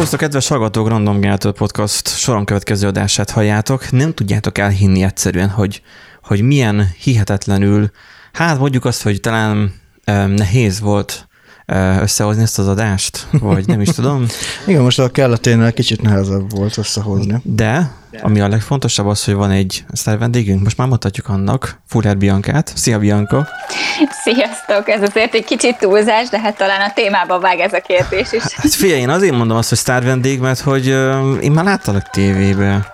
Szervusztok, kedves hallgatók, Random Generator Podcast soron következő adását halljátok. Nem tudjátok elhinni egyszerűen, hogy, hogy milyen hihetetlenül, hát mondjuk azt, hogy talán um, nehéz volt összehozni ezt az adást, vagy nem is tudom. Igen, most a kelleténél kicsit nehezebb volt összehozni. De, ami a legfontosabb az, hogy van egy sztár vendégünk, most már mutatjuk annak, Fuller Biancát. Szia, Bianca! Sziasztok! Ez azért egy kicsit túlzás, de hát talán a témába vág ez a kérdés is. Hát figyelj, én azért mondom azt, hogy sztár vendég, mert hogy uh, én már láttalak tévébe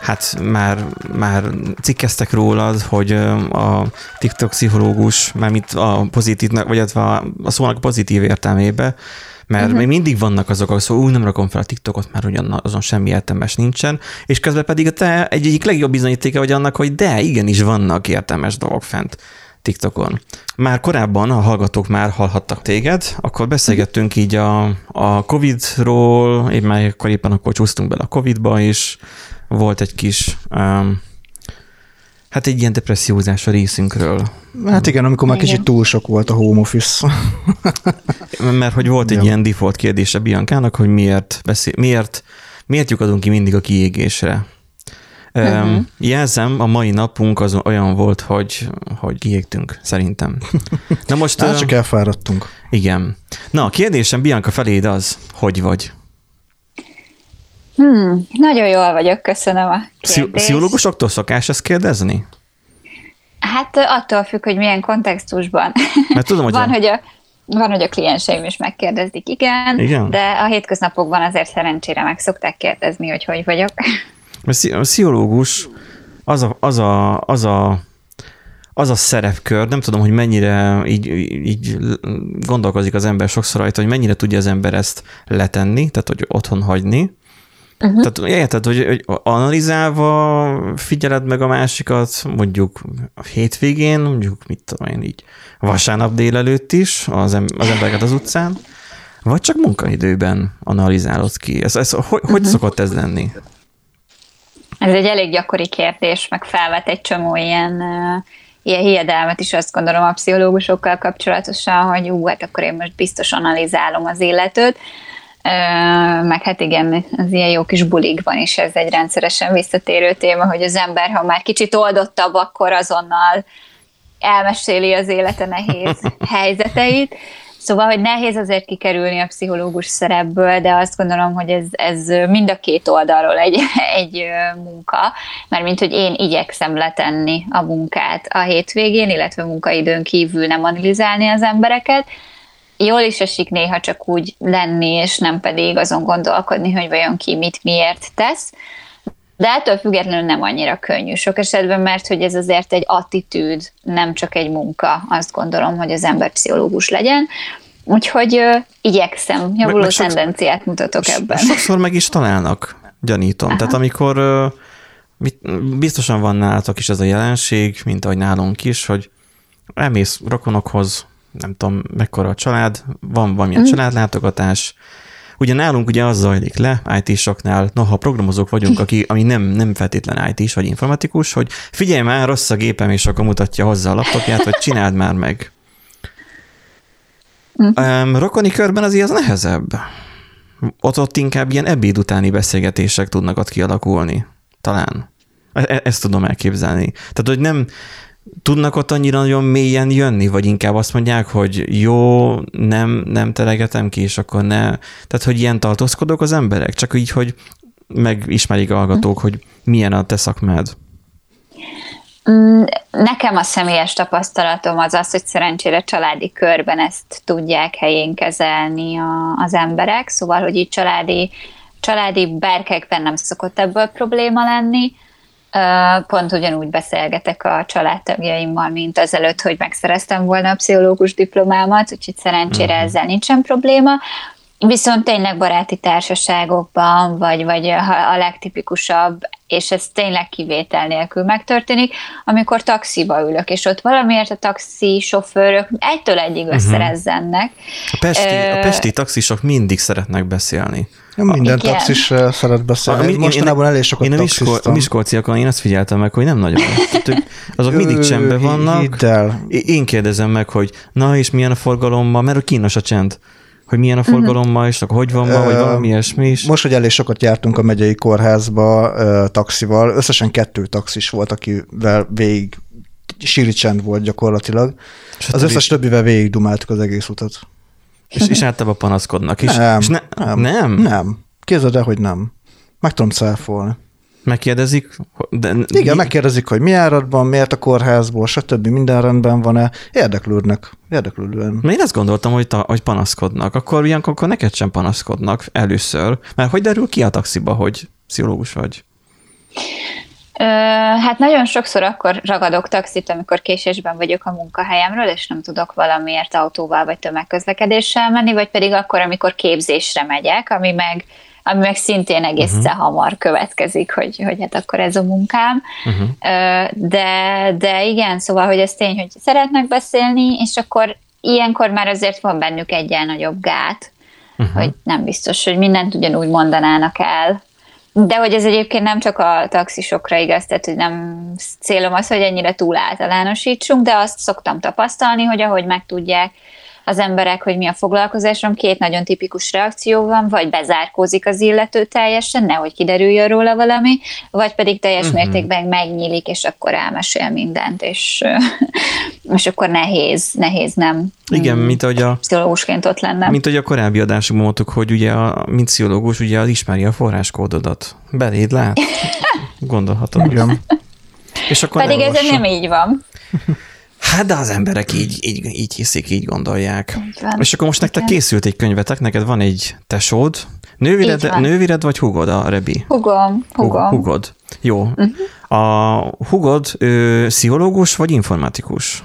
hát már, már cikkeztek rólad, hogy a TikTok pszichológus, mármint a pozitív, vagy a, a szónak pozitív értelmébe, mert uh-huh. még mindig vannak azok, akik szóval úgy nem rakom fel a TikTokot, mert ugyan azon semmi értelmes nincsen, és közben pedig a te egy egyik legjobb bizonyítéka vagy annak, hogy de, igenis vannak értelmes dolgok fent TikTokon. Már korábban a hallgatók már hallhattak téged, akkor beszélgettünk így a, a Covid-ról, én már akkor éppen akkor csúsztunk bele a Covid-ba is, volt egy kis, um, hát egy ilyen depressziózás a részünkről. Hát igen, amikor már igen. kicsit túl sok volt a home office. Mert hogy volt egy ja. ilyen default kérdése Biancának, hogy miért, beszél, miért, miért lyukadunk ki mindig a kiégésre. Uh-huh. Jelzem, a mai napunk az olyan volt, hogy, hogy kiégtünk, szerintem. Na most... Hát csak elfáradtunk. Igen. Na, a kérdésem Bianca feléd az, hogy vagy? Hmm, nagyon jól vagyok, köszönöm a kérdést. Pszichológusoktól szokás ezt kérdezni? Hát attól függ, hogy milyen kontextusban. Mert tudom, hogy van, a... hogy a, van, hogy a klienseim is megkérdezik, igen, igen, de a hétköznapokban azért szerencsére meg szokták kérdezni, hogy hogy vagyok. A pszichológus az a, az a, az a az a szerepkör, nem tudom, hogy mennyire így, így gondolkozik az ember sokszor rajta, hogy mennyire tudja az ember ezt letenni, tehát hogy otthon hagyni, Uh-huh. Tehát érted, hogy, hogy analizálva figyeled meg a másikat, mondjuk a hétvégén, mondjuk mit tudom én így, vasárnap délelőtt is az, em- az embereket az utcán, vagy csak munkaidőben analizálod ki? Ez, ez, hogy, uh-huh. hogy szokott ez lenni? Ez egy elég gyakori kérdés, meg felvet egy csomó ilyen, ilyen hiedelmet is azt gondolom a pszichológusokkal kapcsolatosan, hogy ú, hát akkor én most biztos analizálom az illetőt meg hát igen, az ilyen jó kis bulikban is ez egy rendszeresen visszatérő téma, hogy az ember, ha már kicsit oldottabb, akkor azonnal elmeséli az élete nehéz helyzeteit. Szóval, hogy nehéz azért kikerülni a pszichológus szerepből, de azt gondolom, hogy ez, ez mind a két oldalról egy, egy munka, mert mint hogy én igyekszem letenni a munkát a hétvégén, illetve munkaidőn kívül nem analizálni az embereket, jól is esik néha csak úgy lenni, és nem pedig azon gondolkodni, hogy vajon ki mit miért tesz. De ettől függetlenül nem annyira könnyű sok esetben, mert hogy ez azért egy attitűd, nem csak egy munka, azt gondolom, hogy az ember pszichológus legyen. Úgyhogy uh, igyekszem, javuló meg, meg tendenciát mutatok ebben. Sokszor meg is találnak, gyanítom. Aha. Tehát amikor uh, mit, biztosan van nálatok is ez a jelenség, mint ahogy nálunk is, hogy elmész rokonokhoz, nem tudom, mekkora a család, van valamilyen mm. családlátogatás, Ugye nálunk ugye az zajlik le IT-soknál, noha programozók vagyunk, aki, ami nem, nem feltétlen IT-s vagy informatikus, hogy figyelj már, rossz a gépem, és akkor mutatja hozzá a laptopját, hogy csináld már meg. Um, rokoni körben azért az nehezebb. Ott, ott inkább ilyen ebéd utáni beszélgetések tudnak ott kialakulni. Talán. E- e- ezt tudom elképzelni. Tehát, hogy nem, tudnak ott annyira nagyon mélyen jönni, vagy inkább azt mondják, hogy jó, nem, nem telegetem ki, és akkor ne. Tehát, hogy ilyen tartózkodok az emberek, csak így, hogy megismerik a hallgatók, hogy milyen a te szakmád. Mm, nekem a személyes tapasztalatom az az, hogy szerencsére családi körben ezt tudják helyén kezelni a, az emberek, szóval, hogy így családi, családi berkekben nem szokott ebből probléma lenni, Pont ugyanúgy beszélgetek a családtagjaimmal, mint azelőtt, hogy megszereztem volna a pszichológus diplomámat, úgyhogy szerencsére uh-huh. ezzel nincsen probléma. Viszont tényleg baráti társaságokban, vagy, vagy a legtipikusabb, és ez tényleg kivétel nélkül megtörténik, amikor taxiba ülök, és ott valamiért a taxi sofőrök egytől egyig mhm. összerezzennek. A pesti, a pesti taxisok mindig szeretnek beszélni. Ja, minden Igen. taxis szeret beszélni. Mostanában elég sokat én a, Miskol, Miskolciakon én azt figyeltem meg, hogy nem nagyon. azok mindig csendben vannak. Én kérdezem meg, hogy na és milyen a forgalommal, mert kínos a csend hogy milyen a forgalom uh-huh. ma, és akkor hogy van ma, vagy valami ilyesmi is. Most, hogy elég sokat jártunk a megyei kórházba taxival, összesen kettő taxis volt, akivel végig síri csend volt gyakorlatilag. És az összes többivel végig dumáltuk az egész utat. És, és általában panaszkodnak is. Nem, és ne, nem, nem. Nem. Képzeld el, hogy nem. Meg tudom száfolni. Megkérdezik? De, Igen, mi? megkérdezik, hogy mi áradban, miért a kórházból, stb. minden rendben van-e. Érdeklődnek. Érdeklődően. Én azt gondoltam, hogy, ta, hogy panaszkodnak. Akkor ilyenkor akkor neked sem panaszkodnak először. Mert hogy derül ki a taxiba, hogy pszichológus vagy? Hát nagyon sokszor akkor ragadok taxit, amikor késésben vagyok a munkahelyemről, és nem tudok valamiért autóval vagy tömegközlekedéssel menni, vagy pedig akkor, amikor képzésre megyek, ami meg ami meg szintén egészen uh-huh. hamar következik, hogy, hogy hát akkor ez a munkám. Uh-huh. De, de igen, szóval, hogy ez tény, hogy szeretnek beszélni, és akkor ilyenkor már azért van bennük egy nagyobb gát, uh-huh. hogy nem biztos, hogy mindent ugyanúgy mondanának el, de hogy ez egyébként nem csak a taxisokra igaz, tehát hogy nem célom az, hogy ennyire túl általánosítsunk, de azt szoktam tapasztalni, hogy ahogy megtudják az emberek, hogy mi a foglalkozásom, két nagyon tipikus reakció van, vagy bezárkózik az illető teljesen, nehogy kiderüljön róla valami, vagy pedig teljes uh-huh. mértékben megnyílik, és akkor elmesél mindent, és, és akkor nehéz, nehéz nem igen, mm, mint ahogy a... Pszichológusként ott lenne. Mint ahogy a korábbi adásokban mondtuk, hogy ugye, a, mint pszichológus, ugye az ismeri a forráskódodat. Beléd lát. Gondolhatod. Igen. És akkor Pedig ez nem így van. Hát de az emberek így, így, így hiszik, így gondolják. Így És akkor most nektek készült egy könyvetek, neked van egy tesód, nővired, nővired vagy hugod a Rebi? Hugom. Hugom. Hugod. Jó. Uh-huh. A hugod ő, pszichológus vagy informatikus?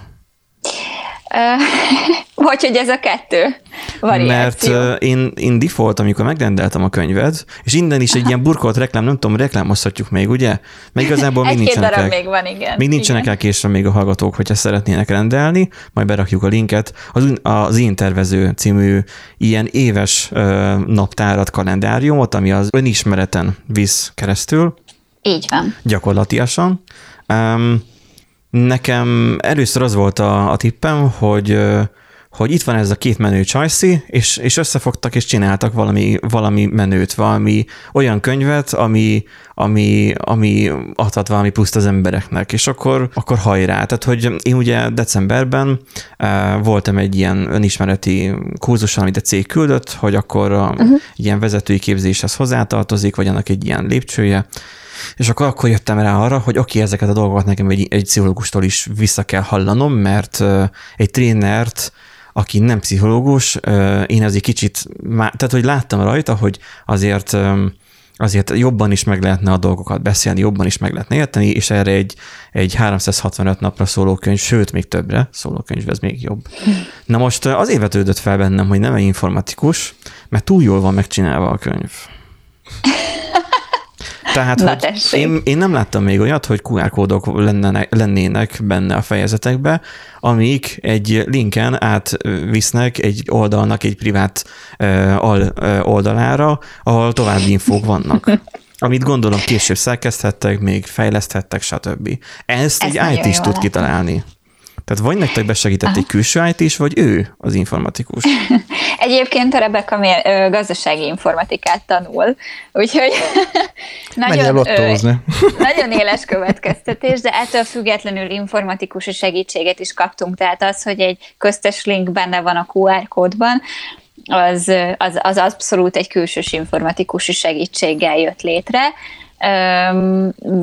Vagy hogy ez a kettő variáció. Mert uh, én, én default, amikor megrendeltem a könyved, és innen is egy ilyen burkolt reklám, nem tudom, reklámozhatjuk még, ugye? Meg igazából még nincsenek el, még van, igen. Még nincsenek igen. el késre még a hallgatók, hogyha szeretnének rendelni, majd berakjuk a linket. Az, az Én Tervező című ilyen éves uh, naptárat, kalendáriumot, ami az önismereten visz keresztül. Így van. Gyakorlatilag. Um, Nekem először az volt a, a tippem, hogy hogy itt van ez a két menő csajszi, és, és összefogtak és csináltak valami, valami menőt, valami olyan könyvet, ami, ami, ami adhat valami pluszt az embereknek, és akkor, akkor hajrá. Tehát, hogy én ugye decemberben uh, voltam egy ilyen önismereti kurzuson, amit a cég küldött, hogy akkor a, uh-huh. ilyen vezetői képzéshez hozzátartozik, vagy annak egy ilyen lépcsője, és akkor, akkor jöttem rá arra, hogy oké, okay, ezeket a dolgokat nekem egy, egy pszichológustól is vissza kell hallanom, mert uh, egy trénert, aki nem pszichológus, én azért kicsit, tehát hogy láttam rajta, hogy azért azért jobban is meg lehetne a dolgokat beszélni, jobban is meg lehetne érteni, és erre egy, egy 365 napra szóló könyv, sőt, még többre szóló könyv, ez még jobb. Na most azért vetődött fel bennem, hogy nem egy informatikus, mert túl jól van megcsinálva a könyv. Tehát Na, hogy én, én nem láttam még olyat, hogy QR kódok lennének, lennének benne a fejezetekbe, amik egy linken átvisznek egy oldalnak egy privát uh, al, uh, oldalára, ahol további infók vannak. amit gondolom később szerkeszthettek, még fejleszthettek, stb. Ezt Ez egy IT is tud kitalálni. Tehát vagy nektek besegített Aha. egy külső it is, vagy ő az informatikus? Egyébként a Rebecca mér, gazdasági informatikát tanul, úgyhogy nagyon, nagyon éles következtetés, de ettől függetlenül informatikusi segítséget is kaptunk, tehát az, hogy egy köztes link benne van a QR kódban, az, az, az abszolút egy külsős informatikusi segítséggel jött létre,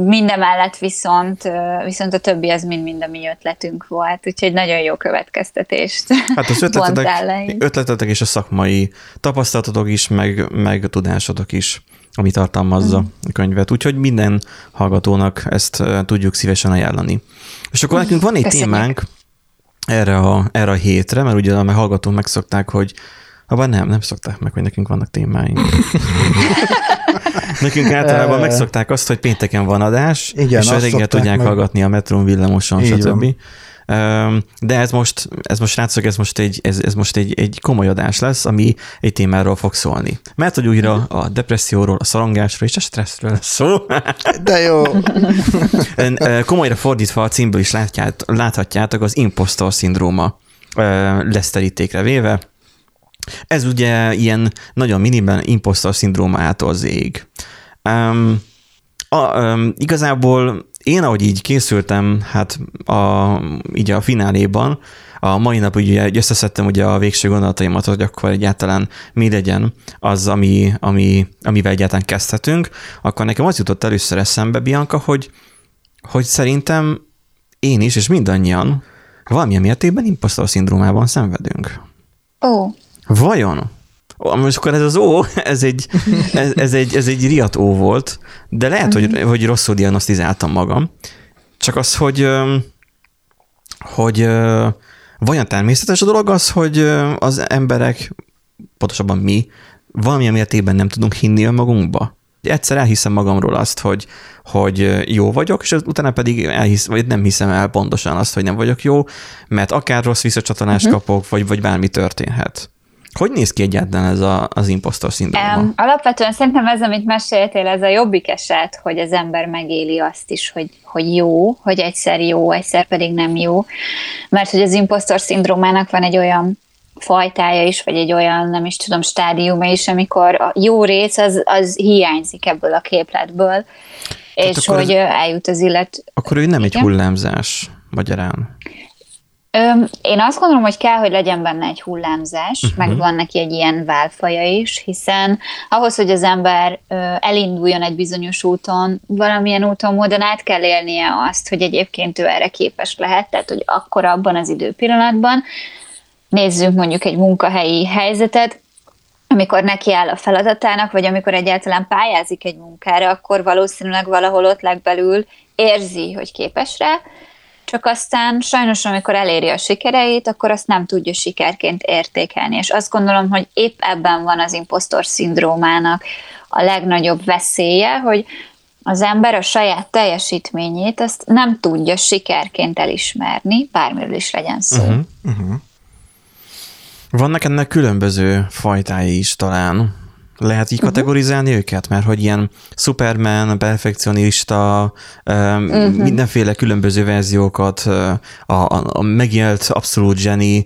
minden mellett viszont, viszont a többi az mind-mind a mi ötletünk volt, úgyhogy nagyon jó következtetést Hát az ötletetek, ötletetek és a szakmai tapasztalatotok is, meg, meg tudásotok is, ami tartalmazza mm. a könyvet. Úgyhogy minden hallgatónak ezt tudjuk szívesen ajánlani. És akkor nekünk van egy Köszönjük. témánk erre a, erre a hétre, mert ugye a hallgatók megszokták, hogy Abban nem, nem szokták meg, hogy nekünk vannak témáink. nekünk általában megszokták azt, hogy pénteken van adás, Igen, és reggel tudják meg... hallgatni a metrón, villamoson, Így stb. Van. De ez most, ez most látszok, ez most, egy, ez, ez most egy, egy komoly adás lesz, ami egy témáról fog szólni. Mert hogy újra a depresszióról, a szorongásról és a stresszről szó. De jó. Komolyra fordítva a címből is látját, láthatjátok, az impostor szindróma lesz terítékre véve Ez ugye ilyen nagyon miniben impostor szindrómától zég. Um, a, um, igazából én, ahogy így készültem, hát a, így a fináléban, a mai nap ugye összeszedtem ugye a végső gondolataimat, hogy akkor egyáltalán mi legyen az, ami, ami, amivel egyáltalán kezdhetünk, akkor nekem az jutott először eszembe, Bianca, hogy, hogy szerintem én is, és mindannyian valamilyen mértékben impostor szindrómában szenvedünk. Ó. Oh. Vajon? Most akkor ez az ó, ez egy, ez, ez egy, ez egy riat ó volt, de lehet, hogy, mhm. hogy rosszul diagnosztizáltam magam. Csak az, hogy, hogy vajon természetes a dolog az, hogy az emberek, pontosabban mi, valamilyen mértékben nem tudunk hinni önmagunkba? Egyszer elhiszem magamról azt, hogy, hogy jó vagyok, és utána pedig elhisz, vagy nem hiszem el pontosan azt, hogy nem vagyok jó, mert akár rossz visszacsatolást uh-huh. kapok, vagy, vagy bármi történhet. Hogy néz ki egyáltalán ez a, az impostor szindróma? Um, alapvetően szerintem ez, amit meséltél, ez a jobbik eset, hogy az ember megéli azt is, hogy, hogy jó, hogy egyszer jó, egyszer pedig nem jó. Mert hogy az impostor szindrómának van egy olyan fajtája is, vagy egy olyan, nem is tudom, stádiuma is, amikor a jó rész az, az hiányzik ebből a képletből, Tehát és hogy ez, eljut az illet... Akkor ő nem Igen? egy hullámzás, magyarán. Öm, én azt gondolom, hogy kell, hogy legyen benne egy hullámzás, uh-huh. meg van neki egy ilyen válfaja is, hiszen ahhoz, hogy az ember ö, elinduljon egy bizonyos úton, valamilyen úton, módon át kell élnie azt, hogy egyébként ő erre képes lehet, tehát hogy akkor abban az időpillanatban nézzünk mondjuk egy munkahelyi helyzetet, amikor neki áll a feladatának, vagy amikor egyáltalán pályázik egy munkára, akkor valószínűleg valahol ott legbelül érzi, hogy képes rá, csak aztán sajnos, amikor eléri a sikereit, akkor azt nem tudja sikerként értékelni. És azt gondolom, hogy épp ebben van az impostor szindrómának a legnagyobb veszélye, hogy az ember a saját teljesítményét azt nem tudja sikerként elismerni, bármiről is legyen szó. Uh-huh, uh-huh. Vannak ennek különböző fajtái is talán. Lehet így uh-huh. kategorizálni őket? Mert hogy ilyen Superman, perfekcionista, uh-huh. mindenféle különböző verziókat, a, a, a megélt abszolút zseni,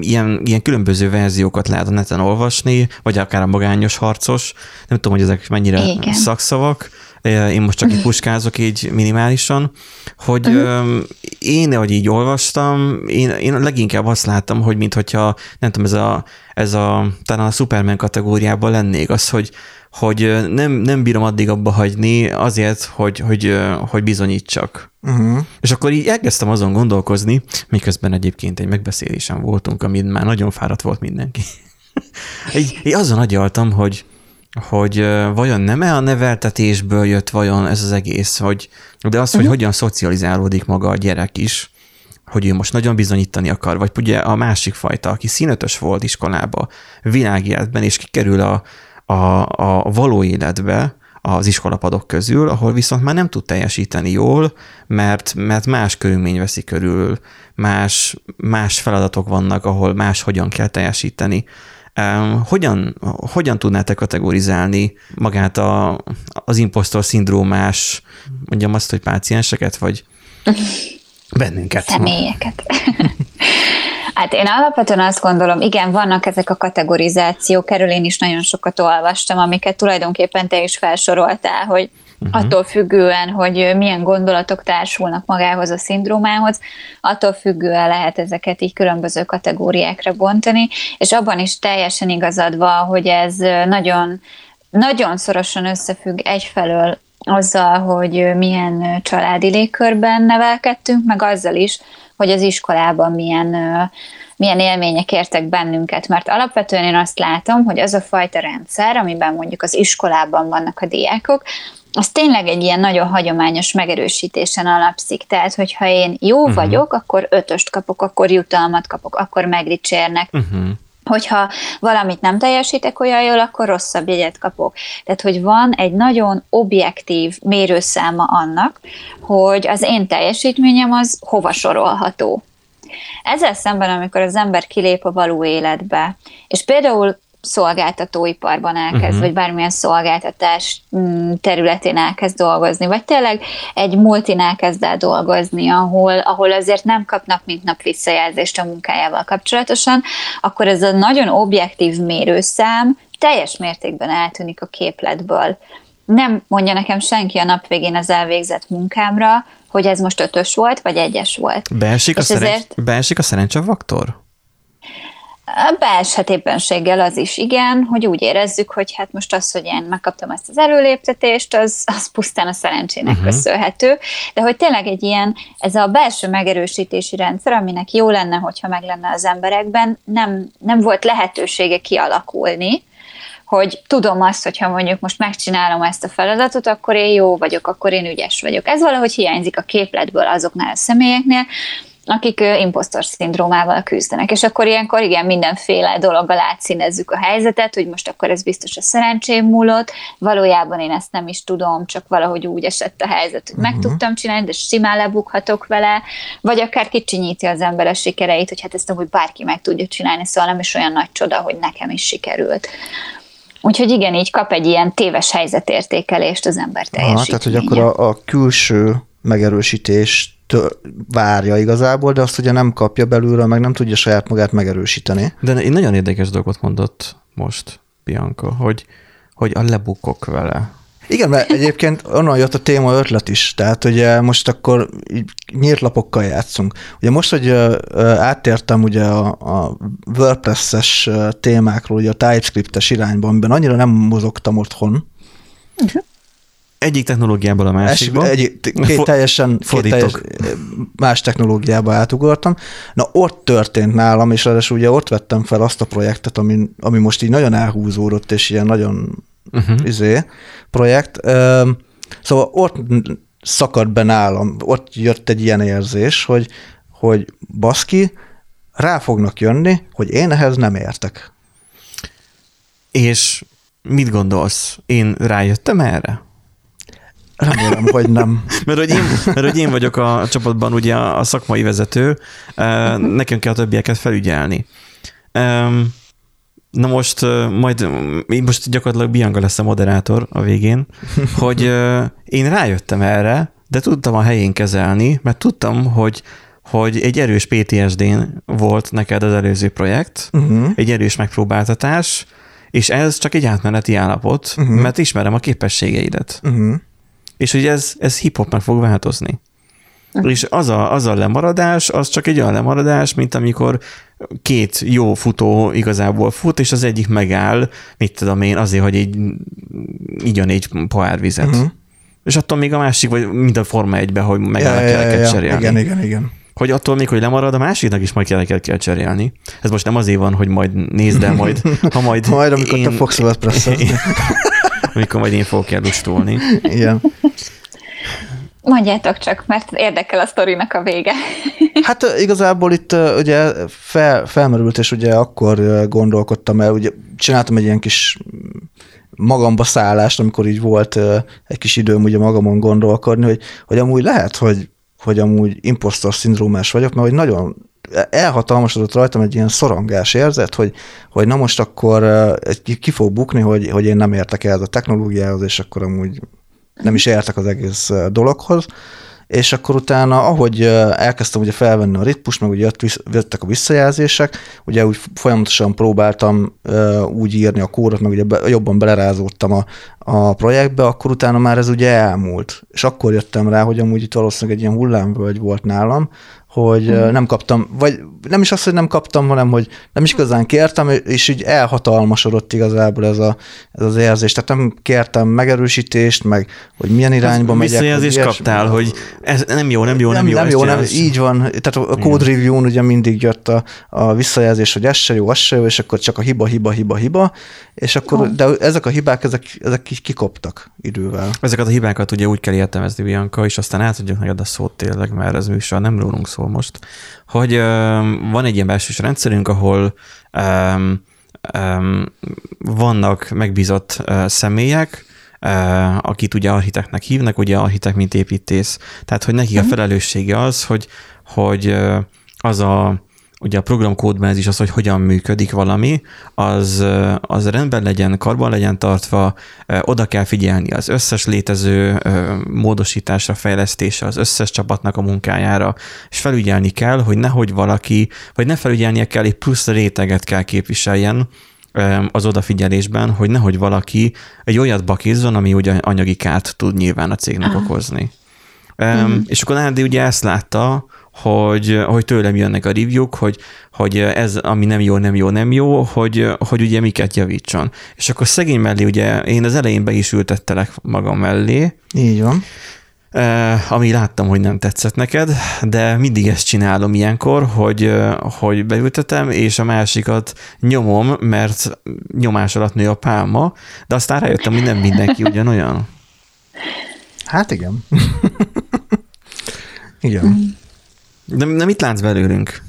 ilyen, ilyen különböző verziókat lehet a neten olvasni, vagy akár a magányos harcos. Nem tudom, hogy ezek mennyire Igen. szakszavak én most csak így puskázok így minimálisan, hogy uh-huh. én, ahogy így olvastam, én, én leginkább azt láttam, hogy mintha, nem tudom, ez a, ez a talán a Superman kategóriában lennék, az, hogy, hogy nem, nem bírom addig abba hagyni azért, hogy, hogy, hogy bizonyítsak. Uh-huh. És akkor így elkezdtem azon gondolkozni, miközben egyébként egy megbeszélésen voltunk, amin már nagyon fáradt volt mindenki. így, így azon agyaltam, hogy, hogy vajon nem-e a neveltetésből jött vajon ez az egész, hogy, de az, uh-huh. hogy mhm. hogyan szocializálódik maga a gyerek is, hogy ő most nagyon bizonyítani akar, vagy ugye a másik fajta, aki színötös volt iskolába, világéletben, és kikerül a, a, a való életbe, az iskolapadok közül, ahol viszont már nem tud teljesíteni jól, mert, mert más körülmény veszi körül, más, más feladatok vannak, ahol más hogyan kell teljesíteni. Hogyan, hogyan tudnátok kategorizálni magát a, az impostor szindrómás, mondjam azt, hogy pácienseket, vagy bennünket? Személyeket. Hát én alapvetően azt gondolom, igen, vannak ezek a kategorizációk, erről én is nagyon sokat olvastam, amiket tulajdonképpen te is felsoroltál, hogy uh-huh. attól függően, hogy milyen gondolatok társulnak magához a szindrómához, attól függően lehet ezeket így különböző kategóriákra bontani, és abban is teljesen igazad van, hogy ez nagyon, nagyon szorosan összefügg egyfelől azzal, hogy milyen családi légkörben nevelkedtünk, meg azzal is, hogy az iskolában milyen, milyen élmények értek bennünket, mert alapvetően én azt látom, hogy az a fajta rendszer, amiben mondjuk az iskolában vannak a diákok, az tényleg egy ilyen nagyon hagyományos megerősítésen alapszik. Tehát, hogyha én jó uh-huh. vagyok, akkor ötöst kapok, akkor jutalmat kapok, akkor megdicsérnek. Uh-huh hogyha valamit nem teljesítek olyan jól, akkor rosszabb jegyet kapok. Tehát, hogy van egy nagyon objektív mérőszáma annak, hogy az én teljesítményem az hova sorolható. Ezzel szemben, amikor az ember kilép a való életbe, és például szolgáltatóiparban elkezd, uh-huh. vagy bármilyen szolgáltatás mm, területén elkezd dolgozni, vagy tényleg egy multinál kezd el dolgozni, ahol, ahol azért nem kapnak mint nap visszajelzést a munkájával kapcsolatosan, akkor ez a nagyon objektív mérőszám teljes mértékben eltűnik a képletből. Nem mondja nekem senki a nap végén az elvégzett munkámra, hogy ez most ötös volt, vagy egyes volt. Beesik, a, szerencs- ezért... beesik a szerencsevaktor? Beeshet éppenséggel az is, igen, hogy úgy érezzük, hogy hát most az, hogy én megkaptam ezt az előléptetést, az, az pusztán a szerencsének uh-huh. köszönhető, de hogy tényleg egy ilyen, ez a belső megerősítési rendszer, aminek jó lenne, hogyha meg lenne az emberekben, nem, nem volt lehetősége kialakulni, hogy tudom azt, hogyha mondjuk most megcsinálom ezt a feladatot, akkor én jó vagyok, akkor én ügyes vagyok. Ez valahogy hiányzik a képletből azoknál a személyeknél, akik impostor szindrómával küzdenek. És akkor ilyenkor igen, mindenféle dologgal átszínezzük a helyzetet, hogy most akkor ez biztos a szerencsém múlott, valójában én ezt nem is tudom, csak valahogy úgy esett a helyzet, hogy uh-huh. meg tudtam csinálni, de simán lebukhatok vele, vagy akár kicsinyíti az ember a sikereit, hogy hát ezt amúgy bárki meg tudja csinálni, szóval nem is olyan nagy csoda, hogy nekem is sikerült. Úgyhogy igen, így kap egy ilyen téves helyzetértékelést az ember teljesítménye. Ah, tehát, hogy akkor a, a külső megerősítést várja igazából, de azt ugye nem kapja belülről, meg nem tudja saját magát megerősíteni. De egy nagyon érdekes dolgot mondott most Bianca, hogy, hogy a lebukok vele. Igen, mert egyébként onnan jött a téma ötlet is, tehát ugye most akkor nyílt lapokkal játszunk. Ugye most, hogy áttértem ugye a, a WordPress-es témákról, ugye a TypeScript-es irányban, amiben annyira nem mozogtam otthon, uh-huh. Egyik technológiából a másikba. Egy, két teljesen két teljes, más technológiába átugortam. Na ott történt nálam, és ráadásul ugye ott vettem fel azt a projektet, ami, ami most így nagyon elhúzódott, és ilyen nagyon uh-huh. izé, projekt. Szóval ott szakadt be nálam, ott jött egy ilyen érzés, hogy, hogy baszki, rá fognak jönni, hogy én ehhez nem értek. És mit gondolsz? Én rájöttem erre? Remélem, hogy nem. mert, hogy én, mert hogy én vagyok a csapatban ugye a szakmai vezető, nekünk kell a többieket felügyelni. Na most majd, most gyakorlatilag Bianca lesz a moderátor a végén, hogy én rájöttem erre, de tudtam a helyén kezelni, mert tudtam, hogy hogy egy erős PTSD-n volt neked az előző projekt, uh-huh. egy erős megpróbáltatás, és ez csak egy átmeneti állapot, uh-huh. mert ismerem a képességeidet. Uh-huh és hogy ez, ez hip-hopnak fog változni. És az a, az a lemaradás, az csak egy olyan lemaradás, mint amikor két jó futó igazából fut, és az egyik megáll, mit tudom én, azért, hogy így igyon egy pohár vizet. Uh-huh. És attól még a másik, vagy mint a Forma 1 hogy megáll ja, a ja, ja, cserélni. Igen, igen, igen. Hogy attól még, hogy lemarad, a másiknak is majd kell, kell cserélni. Ez most nem azért van, hogy majd nézd el majd, ha majd... majd, amikor én, te fogsz WordPress-ezni. amikor majd én fogok elustulni. Igen. Mondjátok csak, mert érdekel a sztorinak a vége. Hát igazából itt ugye fel, felmerült, és ugye akkor gondolkodtam el, ugye csináltam egy ilyen kis magamba szállást, amikor így volt egy kis időm ugye magamon gondolkodni, hogy, hogy amúgy lehet, hogy, hogy amúgy impostor szindrómás vagyok, mert hogy nagyon elhatalmasodott rajtam egy ilyen szorongás érzet, hogy, hogy na most akkor ki fog bukni, hogy, hogy én nem értek el a technológiához, és akkor amúgy nem is értek az egész dologhoz, és akkor utána, ahogy elkezdtem ugye felvenni a ritmus, meg ugye jöttek a visszajelzések, ugye úgy folyamatosan próbáltam úgy írni a kódot, meg ugye jobban belerázódtam a, a projektbe, akkor utána már ez ugye elmúlt. És akkor jöttem rá, hogy amúgy itt valószínűleg egy ilyen hullámvölgy volt nálam, hogy hmm. nem kaptam, vagy nem is azt, hogy nem kaptam, hanem hogy nem is igazán kértem, és így elhatalmasodott igazából ez, a, ez az érzés. Tehát nem kértem megerősítést, meg hogy milyen irányba megyek. Visszajelzést kaptál, hogy ez nem jó, nem jó, nem, nem jó. Nem jó, nem, így van. Tehát a code review-n ugye mindig jött a, a visszajelzés, hogy ez se jó, az se jó, és akkor csak a hiba, hiba, hiba, hiba, és akkor, oh. de ezek a hibák, ezek, ezek kikoptak idővel. Ezeket a hibákat ugye úgy kell értelmezni, Bianca, és aztán átadjuk neked a szót tényleg, mert ez műsor nem rólunk szól most, hogy van egy ilyen belsős rendszerünk, ahol vannak megbízott személyek, akit ugye architektnek hívnak, ugye architekt, mint építész. Tehát, hogy nekik a mhm. felelőssége az, hogy, hogy az a ugye a programkódban ez is az, hogy hogyan működik valami, az, az rendben legyen, karban legyen tartva, oda kell figyelni az összes létező módosításra, fejlesztésre, az összes csapatnak a munkájára, és felügyelni kell, hogy nehogy valaki, vagy ne felügyelnie kell, egy plusz réteget kell képviseljen, az odafigyelésben, hogy nehogy valaki egy olyat bakizzon, ami ugye anyagi kárt tud nyilván a cégnek Aha. okozni. Mm. És akkor Nádi ugye ezt látta, hogy, hogy tőlem jönnek a review hogy, hogy ez, ami nem jó, nem jó, nem jó, hogy, hogy ugye miket javítson. És akkor szegény mellé ugye én az elején be is ültettelek magam mellé. Így van. Ami láttam, hogy nem tetszett neked, de mindig ezt csinálom ilyenkor, hogy, hogy beültetem, és a másikat nyomom, mert nyomás alatt nő a pálma, de aztán rájöttem, hogy nem mindenki ugyanolyan. Hát igen. igen. De, de mit látsz belőlünk?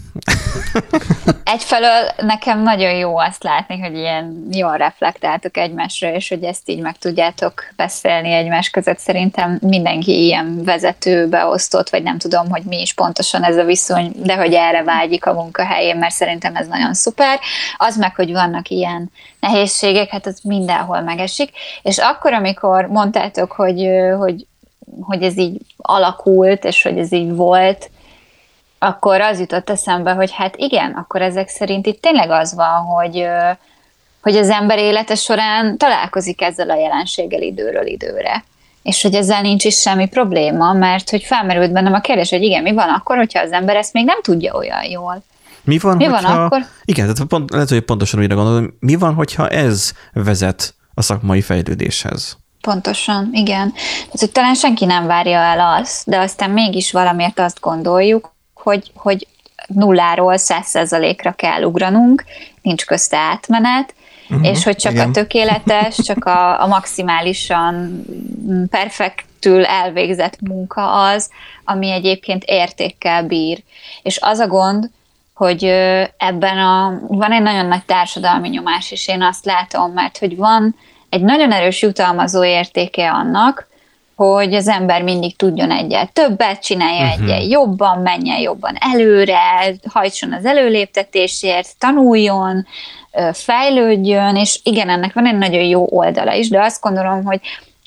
Egyfelől nekem nagyon jó azt látni, hogy ilyen jól reflektáltok egymásra, és hogy ezt így meg tudjátok beszélni egymás között. Szerintem mindenki ilyen vezető, beosztott, vagy nem tudom, hogy mi is pontosan ez a viszony, de hogy erre vágyik a munkahelyén, mert szerintem ez nagyon szuper. Az meg, hogy vannak ilyen nehézségek, hát az mindenhol megesik. És akkor, amikor mondtátok, hogy, hogy, hogy ez így alakult, és hogy ez így volt, akkor az jutott eszembe, hogy hát igen, akkor ezek szerint itt tényleg az van, hogy, hogy az ember élete során találkozik ezzel a jelenséggel időről időre. És hogy ezzel nincs is semmi probléma, mert hogy felmerült bennem a kérdés, hogy igen, mi van akkor, hogyha az ember ezt még nem tudja olyan jól. Mi van, mi hogyha... van akkor? Igen, tehát pont, lehet, hogy pontosan újra gondolom, mi van, hogyha ez vezet a szakmai fejlődéshez? Pontosan, igen. Tehát, hogy talán senki nem várja el azt, de aztán mégis valamiért azt gondoljuk, hogy, hogy nulláról száz százalékra kell ugranunk, nincs közte átmenet, uh-huh, és hogy csak igen. a tökéletes, csak a, a maximálisan perfektül elvégzett munka az, ami egyébként értékkel bír. És az a gond, hogy ebben a, van egy nagyon nagy társadalmi nyomás, és én azt látom, mert hogy van egy nagyon erős jutalmazó értéke annak, hogy az ember mindig tudjon egyet. Többet, csinálja uh-huh. egyet jobban, menjen jobban előre, hajtson az előléptetésért, tanuljon, fejlődjön, és igen, ennek van egy nagyon jó oldala is, de azt gondolom, hogy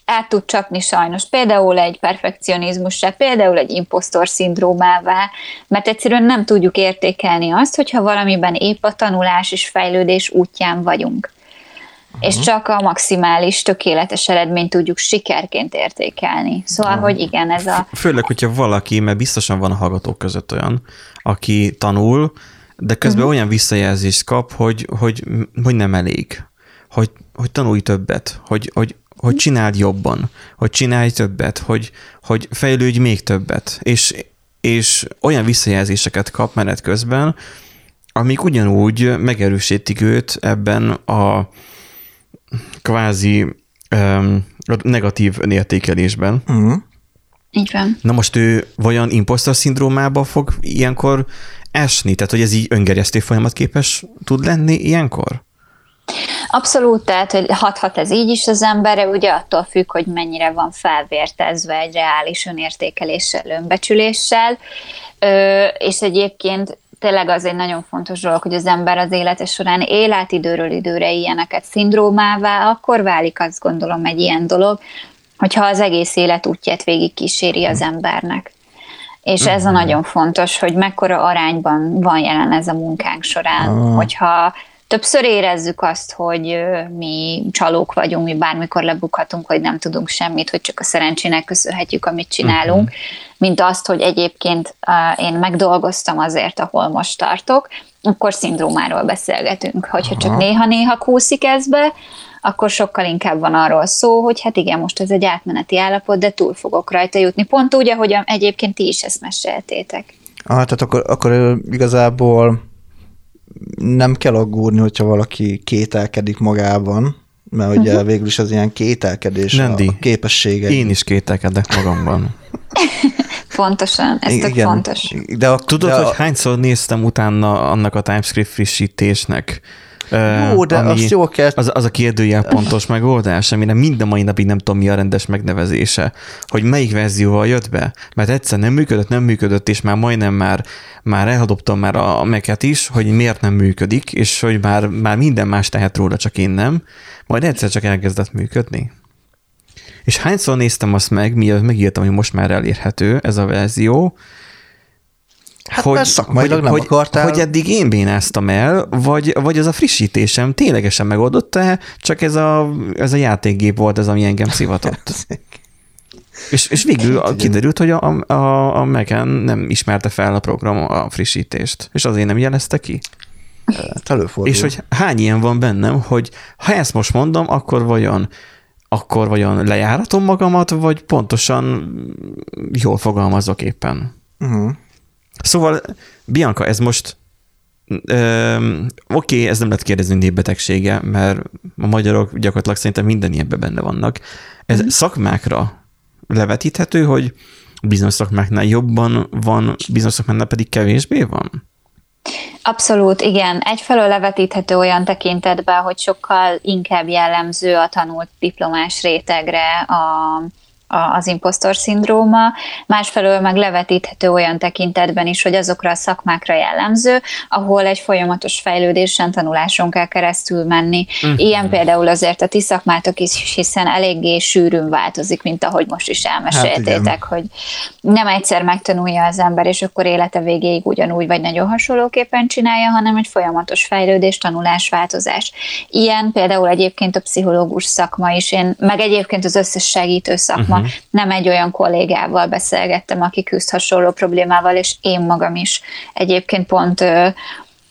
át tud csapni sajnos. Például egy perfekcionizmussá, például egy impostor szindrómává, mert egyszerűen nem tudjuk értékelni azt, hogyha valamiben épp a tanulás és fejlődés útján vagyunk és mhm. csak a maximális, tökéletes eredményt tudjuk sikerként értékelni. Szóval, uh-huh. hogy igen, ez a... Főleg, hogyha valaki, mert biztosan van a hallgatók között olyan, aki tanul, de közben uh-huh. olyan visszajelzést kap, hogy, hogy, hogy nem elég, hogy, hogy tanulj többet, hogy, hogy, hogy csináld jobban, hogy csinálj többet, hogy, hogy fejlődj még többet, és, és olyan visszajelzéseket kap menet közben, amik ugyanúgy megerősítik őt ebben a, kvázi um, negatív értékelésben. Uh-huh. Így van. Na most ő vajon impostor szindrómába fog ilyenkor esni? Tehát, hogy ez így öngerjesztő folyamat képes tud lenni ilyenkor? Abszolút, tehát hogy hathat ez így is az emberre, ugye attól függ, hogy mennyire van felvértezve egy reális önértékeléssel, önbecsüléssel, Ö, és egyébként tényleg az egy nagyon fontos dolog, hogy az ember az élete során él át időről időre ilyeneket szindrómává, akkor válik azt gondolom egy ilyen dolog, hogyha az egész élet útját végig kíséri az embernek. És ez a mhm. nagyon fontos, hogy mekkora arányban van jelen ez a munkánk során, ah. hogyha többször érezzük azt, hogy mi csalók vagyunk, mi bármikor lebukhatunk, hogy nem tudunk semmit, hogy csak a szerencsének köszönhetjük, amit csinálunk, uh-huh. mint azt, hogy egyébként én megdolgoztam azért, ahol most tartok, akkor szindrómáról beszélgetünk. Hogyha csak néha-néha kúszik ez be, akkor sokkal inkább van arról szó, hogy hát igen, most ez egy átmeneti állapot, de túl fogok rajta jutni. Pont úgy, ahogy egyébként ti is ezt meséltétek. Ah, tehát akkor, akkor igazából nem kell aggódni, hogyha valaki kételkedik magában, mert ugye uh-huh. végül is az ilyen kételkedés Nendi, a képessége. Én is kételkedek magamban. Pontosan, ez tök fontos. De a, Tudod, de a... hogy hányszor néztem utána annak a TypeScript frissítésnek, Jó, de azt jól kell... Az, az a kérdőjel pontos megoldás, amire minden mai napig nem tudom, mi a rendes megnevezése, hogy melyik verzióval jött be, mert egyszer nem működött, nem működött, és már majdnem már, már eladoptam már a meket is, hogy miért nem működik, és hogy már, már minden más tehet róla, csak én nem, majd egyszer csak elkezdett működni. És hányszor néztem azt meg, mielőtt megírtam, hogy most már elérhető ez a verzió, Hát hogy, mert szakmailag hogy, nem hogy, akartál. Hogy eddig én bénáztam el, vagy, vagy az a frissítésem ténylegesen megoldotta csak ez a, ez a játékgép volt ez, ami engem szivatott. és, és végül kiderült, hogy a, a, a Mac-en nem ismerte fel a program a frissítést, és azért nem jelezte ki. Hát és hogy hány ilyen van bennem, hogy ha ezt most mondom, akkor vajon akkor vajon lejáratom magamat, vagy pontosan jól fogalmazok éppen. Uh-huh. Szóval, Bianca, ez most Oké, okay, ez nem lehet kérdezni népbetegsége, mert a magyarok gyakorlatilag szerintem minden ilyenben benne vannak. Ez mm. szakmákra levetíthető, hogy bizonyos szakmáknál jobban van, bizonyos szakmáknál pedig kevésbé van? Abszolút, igen. Egyfelől levetíthető olyan tekintetben, hogy sokkal inkább jellemző a tanult diplomás rétegre a az impostor szindróma, másfelől meg levetíthető olyan tekintetben is, hogy azokra a szakmákra jellemző, ahol egy folyamatos fejlődésen, tanuláson kell keresztül menni. Uh-huh. Ilyen például azért a ti szakmátok is, hiszen eléggé sűrűn változik, mint ahogy most is elmeséltétek, hát hogy nem egyszer megtanulja az ember, és akkor élete végéig ugyanúgy vagy nagyon hasonlóképpen csinálja, hanem egy folyamatos fejlődés, tanulás, változás. Ilyen például egyébként a pszichológus szakma is, én, meg egyébként az összes segítő szakma, uh-huh. nem egy olyan kollégával beszélgettem, aki küzd hasonló problémával, és én magam is egyébként pont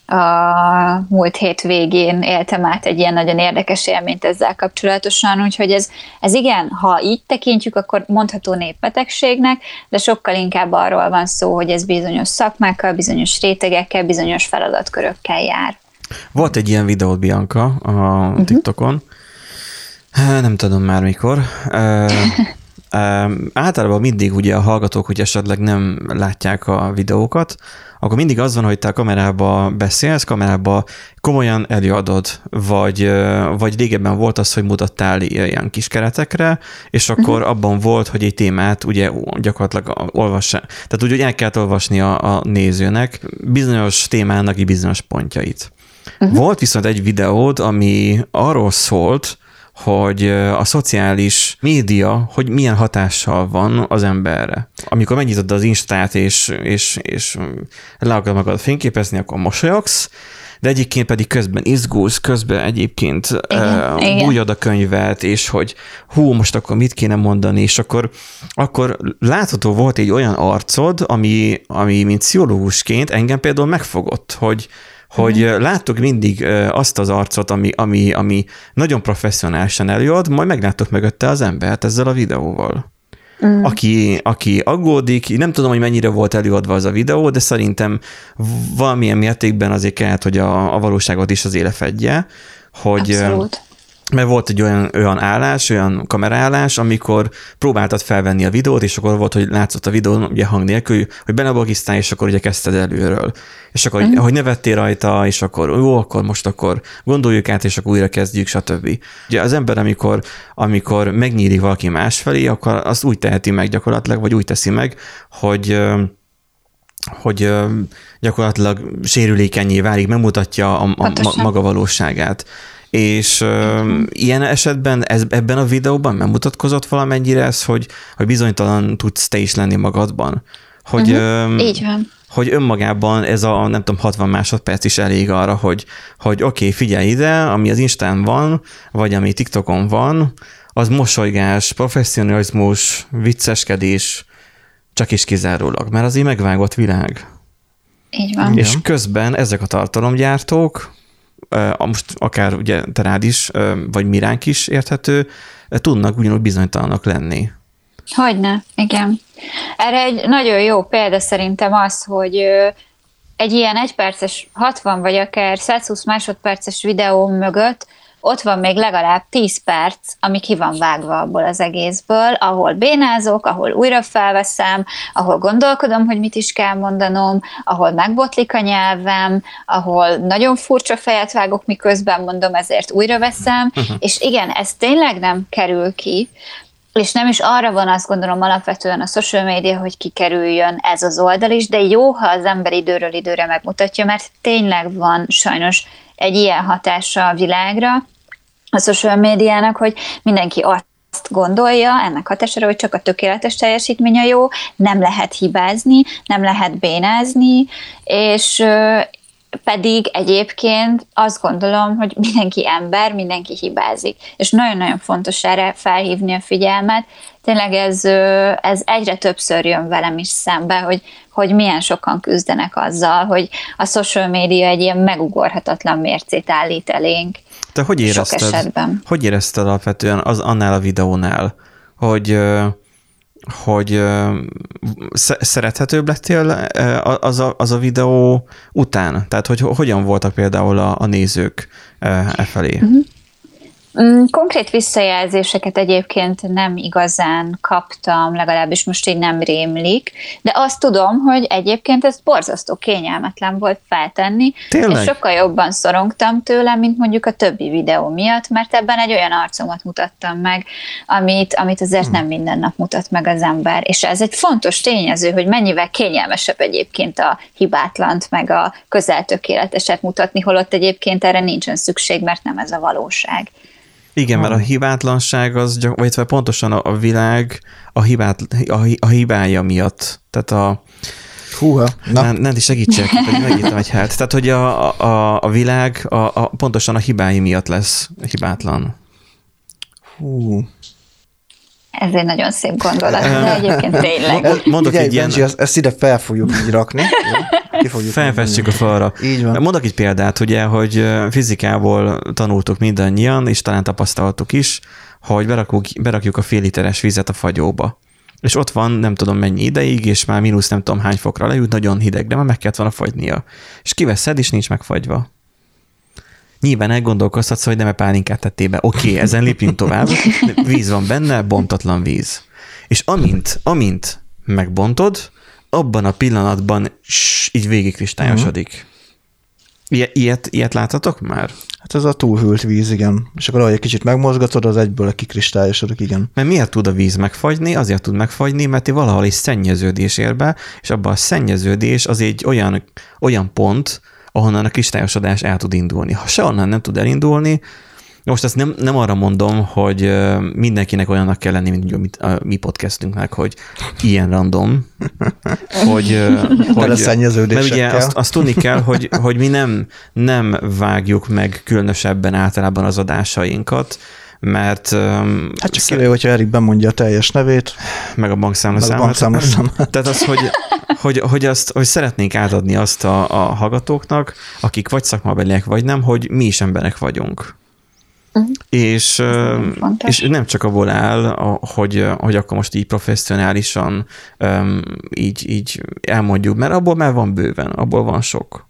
a múlt hét végén éltem át egy ilyen nagyon érdekes élményt ezzel kapcsolatosan, úgyhogy ez, ez igen, ha így tekintjük, akkor mondható népbetegségnek, de sokkal inkább arról van szó, hogy ez bizonyos szakmákkal, bizonyos rétegekkel, bizonyos feladatkörökkel jár. Volt egy ilyen videót, Bianca, a uh-huh. TikTokon, nem tudom már mikor, általában mindig ugye a hallgatók, hogy esetleg nem látják a videókat, akkor mindig az van, hogy te a kamerába beszélsz, kamerába komolyan előadod, vagy, vagy régebben volt az, hogy mutattál ilyen kis keretekre, és akkor uh-huh. abban volt, hogy egy témát ugye gyakorlatilag olvassa, tehát úgy, hogy el kellett olvasni a, a nézőnek bizonyos témának bizonyos pontjait. Uh-huh. Volt viszont egy videód, ami arról szólt, hogy a szociális média, hogy milyen hatással van az emberre. Amikor megnyitod az Instát, és, és, és le akarod magad fényképezni, akkor mosolyogsz, de egyébként pedig közben izgulsz, közben egyébként igen, uh, bújod a könyvet, és hogy hú, most akkor mit kéne mondani, és akkor, akkor látható volt egy olyan arcod, ami, ami mint pszichológusként engem például megfogott, hogy, hogy láttuk mindig azt az arcot, ami, ami, ami nagyon professzionálisan előad, majd megláttuk mögötte az embert ezzel a videóval. Mm. Aki, aki aggódik, nem tudom, hogy mennyire volt előadva az a videó, de szerintem valamilyen mértékben azért kellett, hogy a, a valóságot is az éle fedje, hogy, Abszolút mert volt egy olyan, olyan állás, olyan kameraállás, amikor próbáltad felvenni a videót, és akkor volt, hogy látszott a videó, ugye hang nélkül, hogy benebagisztál, és akkor ugye kezdted előről. És akkor, uh-huh. hogy nevettél rajta, és akkor jó, akkor most akkor gondoljuk át, és akkor újra kezdjük, stb. Ugye az ember, amikor, amikor megnyílik valaki másfelé, akkor azt úgy teheti meg gyakorlatilag, vagy úgy teszi meg, hogy hogy gyakorlatilag sérülékenyé válik, megmutatja a, a, a maga valóságát. És uh, ilyen esetben ez, ebben a videóban nem mutatkozott valamennyire ez, hogy, hogy bizonytalan tudsz te is lenni magadban. Hogy, uh-huh. Így van. Hogy önmagában ez a, nem tudom, 60 másodperc is elég arra, hogy, hogy oké, okay, figyelj ide, ami az Instán van, vagy ami TikTokon van, az mosolygás, professzionalizmus, vicceskedés, csak is kizárólag, mert az így megvágott világ. Így van. És közben ezek a tartalomgyártók most akár ugye te rád is, vagy miránk is érthető, tudnak ugyanúgy bizonytalanok lenni. Hogyne, igen. Erre egy nagyon jó példa szerintem az, hogy egy ilyen egyperces, 60 vagy akár 120 másodperces videó mögött ott van még legalább 10 perc, ami ki van vágva abból az egészből, ahol bénázok, ahol újra felveszem, ahol gondolkodom, hogy mit is kell mondanom, ahol megbotlik a nyelvem, ahol nagyon furcsa fejet vágok, miközben mondom, ezért újra veszem, uh-huh. és igen, ez tényleg nem kerül ki, és nem is arra van azt gondolom alapvetően a social media, hogy kikerüljön ez az oldal is, de jó, ha az ember időről időre megmutatja, mert tényleg van sajnos egy ilyen hatása a világra, a social médiának, hogy mindenki azt gondolja ennek hatására, hogy csak a tökéletes teljesítmény a jó, nem lehet hibázni, nem lehet bénázni, és, pedig egyébként azt gondolom, hogy mindenki ember, mindenki hibázik. És nagyon-nagyon fontos erre felhívni a figyelmet. Tényleg ez, ez egyre többször jön velem is szembe, hogy, hogy milyen sokan küzdenek azzal, hogy a social media egy ilyen megugorhatatlan mércét állít elénk. Te hogy érezted, sok esetben. hogy érezted alapvetően az annál a videónál, hogy hogy szerethetőbb lettél az a, az a videó után? Tehát, hogy hogyan voltak például a, a nézők e felé? Uh-huh. Mm, konkrét visszajelzéseket egyébként nem igazán kaptam, legalábbis most így nem rémlik, de azt tudom, hogy egyébként ez borzasztó kényelmetlen volt feltenni, Tényleg? és sokkal jobban szorongtam tőle, mint mondjuk a többi videó miatt, mert ebben egy olyan arcomat mutattam meg, amit, amit azért hmm. nem minden nap mutat meg az ember, és ez egy fontos tényező, hogy mennyivel kényelmesebb egyébként a hibátlant, meg a közel tökéleteset mutatni, holott egyébként erre nincsen szükség, mert nem ez a valóság. Igen, mert a hibátlanság az, vagy pontosan a világ a, hibát, a, a hibája miatt. Tehát a, Húha. Na. Nem, nem segítsek, hogy megírtam egy hát. Tehát, hogy a, a, a világ a, a, pontosan a hibái miatt lesz hibátlan. Hú. Ez egy nagyon szép gondolat, de egyébként tényleg. Mondok egy ilyen... ezt, ezt ide fel fogjuk így rakni. Felfestjük a falra. Így van. Mondok egy példát, ugye, hogy fizikából tanultuk mindannyian, és talán tapasztaltuk is, hogy berakjuk, berakjuk a fél literes vizet a fagyóba. És ott van nem tudom mennyi ideig, és már mínusz nem tudom hány fokra leült, nagyon hideg, de már meg kellett volna fagynia. És kiveszed, és nincs megfagyva. Nyilván elgondolkozhatsz, hogy nem-e pálinkát tettél be. Oké, okay, ezen lépjünk tovább. Víz van benne, bontatlan víz. És amint, amint megbontod, abban a pillanatban ss, így végig kristályosodik. Uh-huh. Ilyet, ilyet láttatok már? Hát ez a túlhűlt víz, igen. És akkor ahogy egy kicsit megmozgatod, az egyből kikristályosodik, igen. Mert miért tud a víz megfagyni? Azért tud megfagyni, mert valahol is szennyeződés ér be, és abban a szennyeződés az egy olyan, olyan pont, ahonnan a kristályosodás el tud indulni. Ha se onnan nem tud elindulni, most ezt nem, nem arra mondom, hogy mindenkinek olyannak kell lenni, mint a mi podcastünknek, hogy ilyen random, hogy, hogy mert ugye azt, azt tudni kell, hogy, hogy mi nem, nem vágjuk meg különösebben általában az adásainkat, mert... Hát csak szere... hogyha Erik bemondja a teljes nevét. Meg a bankszámlaszámát. Tehát az, hogy, hogy, hogy, azt, hogy szeretnénk átadni azt a, a hallgatóknak, akik vagy szakmabeliek, vagy nem, hogy mi is emberek vagyunk. Uh-huh. És, és nem csak abból áll, hogy, hogy akkor most így professzionálisan így, így elmondjuk, mert abból már van bőven, abból van sok.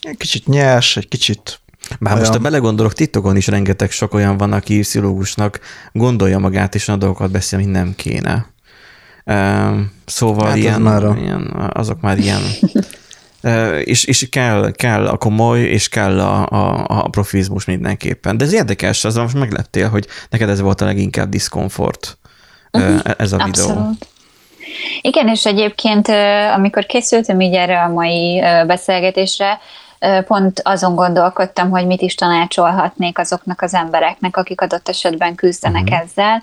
Egy kicsit nyers, egy kicsit bár olyan... most, ha belegondolok, titokon is rengeteg sok olyan van, aki pszichológusnak gondolja magát, és olyan dolgokat beszél, mint nem kéne. Szóval hát ilyen, az már a... ilyen, azok már ilyen és, és kell, kell a komoly, és kell a, a, a profizmus mindenképpen. De ez érdekes, az most megleptél, hogy neked ez volt a leginkább diszkomfort, uh-huh. ez a videó. Abszolút. Igen, és egyébként, amikor készültem így erre a mai beszélgetésre, pont azon gondolkodtam, hogy mit is tanácsolhatnék azoknak az embereknek, akik adott esetben küzdenek uh-huh. ezzel.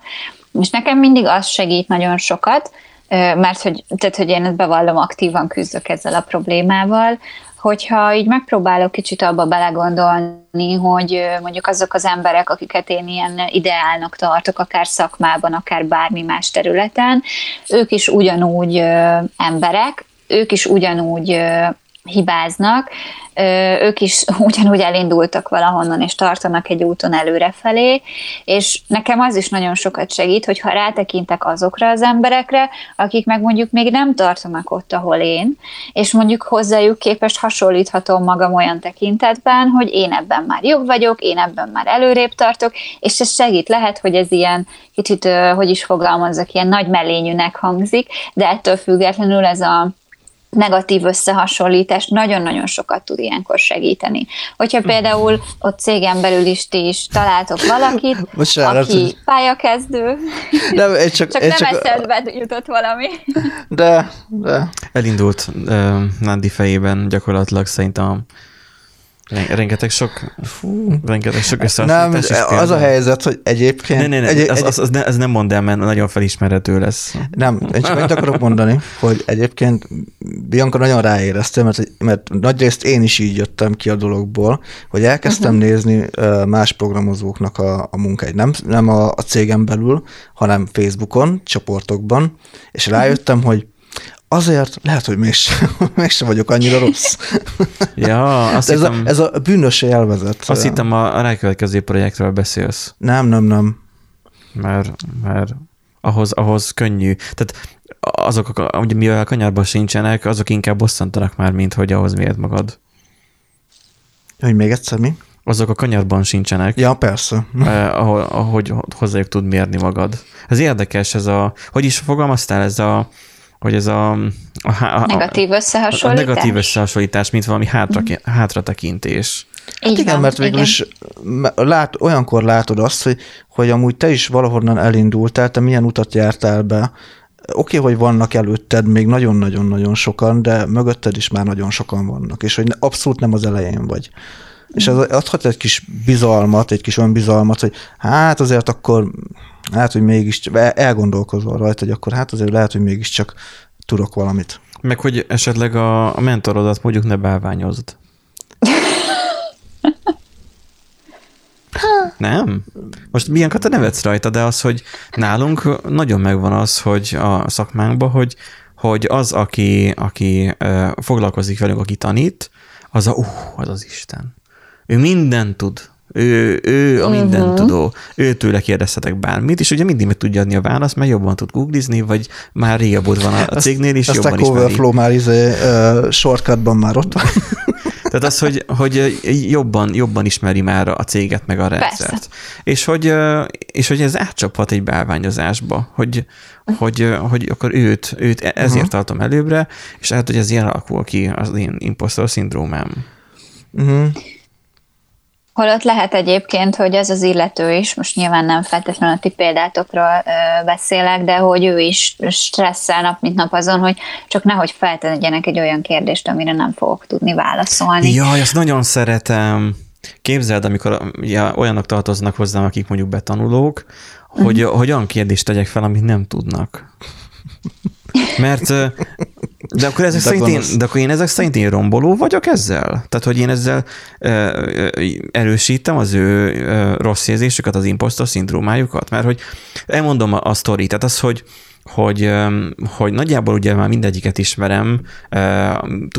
És nekem mindig az segít nagyon sokat, mert hogy, tehát, hogy én ezt bevallom, aktívan küzdök ezzel a problémával, hogyha így megpróbálok kicsit abba belegondolni, hogy mondjuk azok az emberek, akiket én ilyen ideálnak tartok, akár szakmában, akár bármi más területen, ők is ugyanúgy emberek, ők is ugyanúgy hibáznak, ők is ugyanúgy elindultak valahonnan, és tartanak egy úton előrefelé, és nekem az is nagyon sokat segít, hogy ha rátekintek azokra az emberekre, akik meg mondjuk még nem tartanak ott, ahol én, és mondjuk hozzájuk képest hasonlíthatom magam olyan tekintetben, hogy én ebben már jobb vagyok, én ebben már előrébb tartok, és ez segít. Lehet, hogy ez ilyen kicsit, hogy is fogalmazzak, ilyen nagy mellényűnek hangzik, de ettől függetlenül ez a negatív összehasonlítás nagyon-nagyon sokat tud ilyenkor segíteni. Hogyha például ott cégen belül is ti is találtok valakit, Bocsánat, aki hogy... pályakezdő, nem, én csak, csak én nem csak... eszedbe jutott valami. De, de. Elindult uh, Nandi fejében gyakorlatilag szerintem Rengeteg sok, fú, rengeteg sok összehasonlítás. Nem, az a helyzet, hogy egyébként... Ne, ne, ne, egy, az, az, az, ne, az nem mondd el, mert nagyon felismerhető lesz. Nem, én csak annyit akarok mondani, hogy egyébként Bianca nagyon ráérezte, mert, mert nagyrészt én is így jöttem ki a dologból, hogy elkezdtem uh-huh. nézni más programozóknak a, a munkáit. Nem, nem a, a cégem belül, hanem Facebookon, csoportokban, és rájöttem, hogy azért lehet, hogy mégsem, mégsem vagyok annyira rossz. Ja, azt ez, hittem, a, ez a bűnös élvezet. Azt hittem a, a rákövetkező projektről beszélsz. Nem, nem, nem. Mert, mert ahhoz, ahhoz könnyű. Tehát azok, ugye, mivel a kanyarban sincsenek, azok inkább bosszantanak már, mint hogy ahhoz miért magad. Hogy még egyszer mi? Azok a kanyarban sincsenek. Ja, persze. Eh, ahogy hozzájuk tud mérni magad. Ez érdekes, ez a, hogy is fogalmaztál, ez a, hogy ez a, a, a, negatív összehasonlítás. A negatív összehasonlítás, mint valami hátra, mm. hátratekintés. Hát igen, van, mert végül is lát, olyankor látod azt, hogy, hogy amúgy te is valahonnan elindultál, te milyen utat jártál be. Oké, okay, hogy vannak előtted még nagyon-nagyon-nagyon sokan, de mögötted is már nagyon sokan vannak, és hogy abszolút nem az elején vagy. És az adhat egy kis bizalmat, egy kis önbizalmat, hogy hát azért akkor lehet, hogy mégis elgondolkozol rajta, hogy akkor hát azért lehet, hogy mégiscsak tudok valamit. Meg hogy esetleg a, a mentorodat mondjuk ne bálványozd. Nem? Most milyen te nevetsz rajta, de az, hogy nálunk nagyon megvan az, hogy a szakmánkban, hogy, hogy az, aki, aki foglalkozik velünk, aki tanít, az a, uh, az az Isten. Ő mindent tud. Ő, ő a minden uh-huh. tudó. Őtőle kérdezhetek bármit, és ugye mindig meg tudja adni a választ, mert jobban tud googlizni, vagy már régebb van a cégnél is, Azt jobban ismeri. Overflow már izé, uh, shortcutban már ott van. Tehát az, hogy, hogy jobban, jobban ismeri már a céget, meg a rendszert. És hogy, és hogy ez átcsaphat egy bálványozásba, hogy, hogy, hogy akkor őt, őt e- ezért uh-huh. tartom előbbre, és hát, hogy ez ilyen alakul ki az én impostor szindrómám. Uh-huh. Holott lehet egyébként, hogy ez az illető is, most nyilván nem feltétlenül a ti példátokról beszélek, de hogy ő is stresszel nap, mint nap azon, hogy csak nehogy feltegyenek egy olyan kérdést, amire nem fogok tudni válaszolni. Jaj, ezt nagyon szeretem. Képzeld, amikor ja, olyanok tartoznak hozzám, akik mondjuk betanulók, hogy, uh-huh. hogy olyan kérdést tegyek fel, amit nem tudnak. Mert de akkor, ezek szerint én, de akkor én ezek szerint én romboló vagyok ezzel? Tehát, hogy én ezzel ö, erősítem az ő ö, rossz érzésüket, az impostor szindrómájukat? Mert hogy elmondom a, a sztori, tehát az, hogy hogy, hogy nagyjából ugye már mindegyiket ismerem,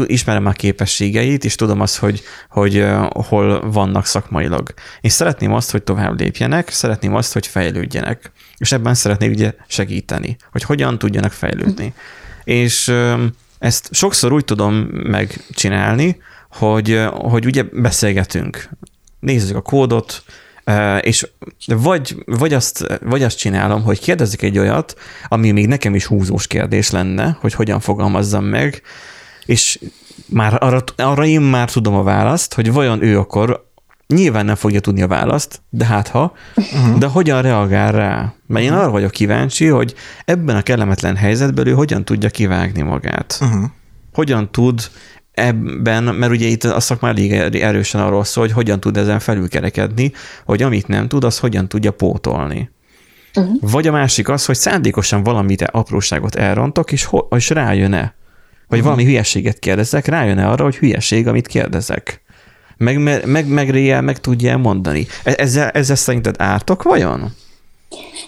ismerem a képességeit, és tudom azt, hogy, hogy hol vannak szakmailag. És szeretném azt, hogy tovább lépjenek, szeretném azt, hogy fejlődjenek. És ebben szeretnék ugye segíteni, hogy hogyan tudjanak fejlődni. És ezt sokszor úgy tudom megcsinálni, hogy, hogy ugye beszélgetünk, nézzük a kódot, és vagy, vagy, azt, vagy azt csinálom, hogy kérdezik egy olyat, ami még nekem is húzós kérdés lenne, hogy hogyan fogalmazzam meg, és már arra, arra én már tudom a választ, hogy vajon ő akkor Nyilván nem fogja tudni a választ, de hát ha, uh-huh. de hogyan reagál rá? Mert én arra vagyok kíváncsi, hogy ebben a kellemetlen helyzetben ő hogyan tudja kivágni magát. Uh-huh. Hogyan tud ebben, mert ugye itt a szakma elég erősen arról szól, hogy hogyan tud ezen felülkerekedni, hogy amit nem tud, az hogyan tudja pótolni. Uh-huh. Vagy a másik az, hogy szándékosan valamit apróságot elrontok, és, ho- és rájön-e? Vagy uh-huh. valami hülyeséget kérdezek, rájön-e arra, hogy hülyeség, amit kérdezek? Meg, meg, meg, meg meg tudja mondani. E- ezzel, ezzel szerinted ártok vajon?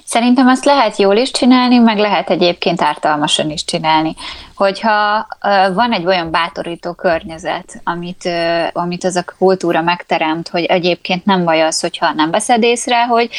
Szerintem ezt lehet jól is csinálni, meg lehet egyébként ártalmasan is csinálni. Hogyha van egy olyan bátorító környezet, amit, amit az a kultúra megteremt, hogy egyébként nem baj az, hogyha nem veszed észre, hogy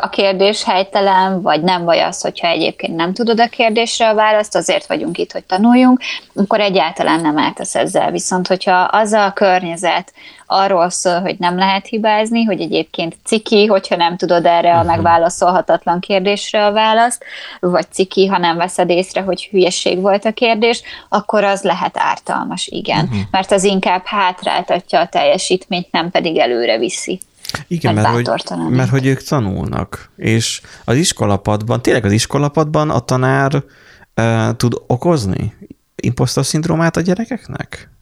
a kérdés helytelen, vagy nem baj az, hogyha egyébként nem tudod a kérdésre a választ, azért vagyunk itt, hogy tanuljunk, akkor egyáltalán nem eltesz ezzel. Viszont, hogyha az a környezet, arról szól, hogy nem lehet hibázni, hogy egyébként ciki, hogyha nem tudod erre a mhm. megválaszolhatatlan kérdésre a választ, vagy ciki, ha nem veszed észre, hogy hülyeség volt a kérdés, akkor az lehet ártalmas, igen. Uh-huh. Mert az inkább hátráltatja a teljesítményt, nem pedig előre viszi. Igen, mert hogy, mert hogy ők tanulnak, és az iskolapadban, tényleg az iskolapadban a tanár uh, tud okozni impostor szindrómát a gyerekeknek?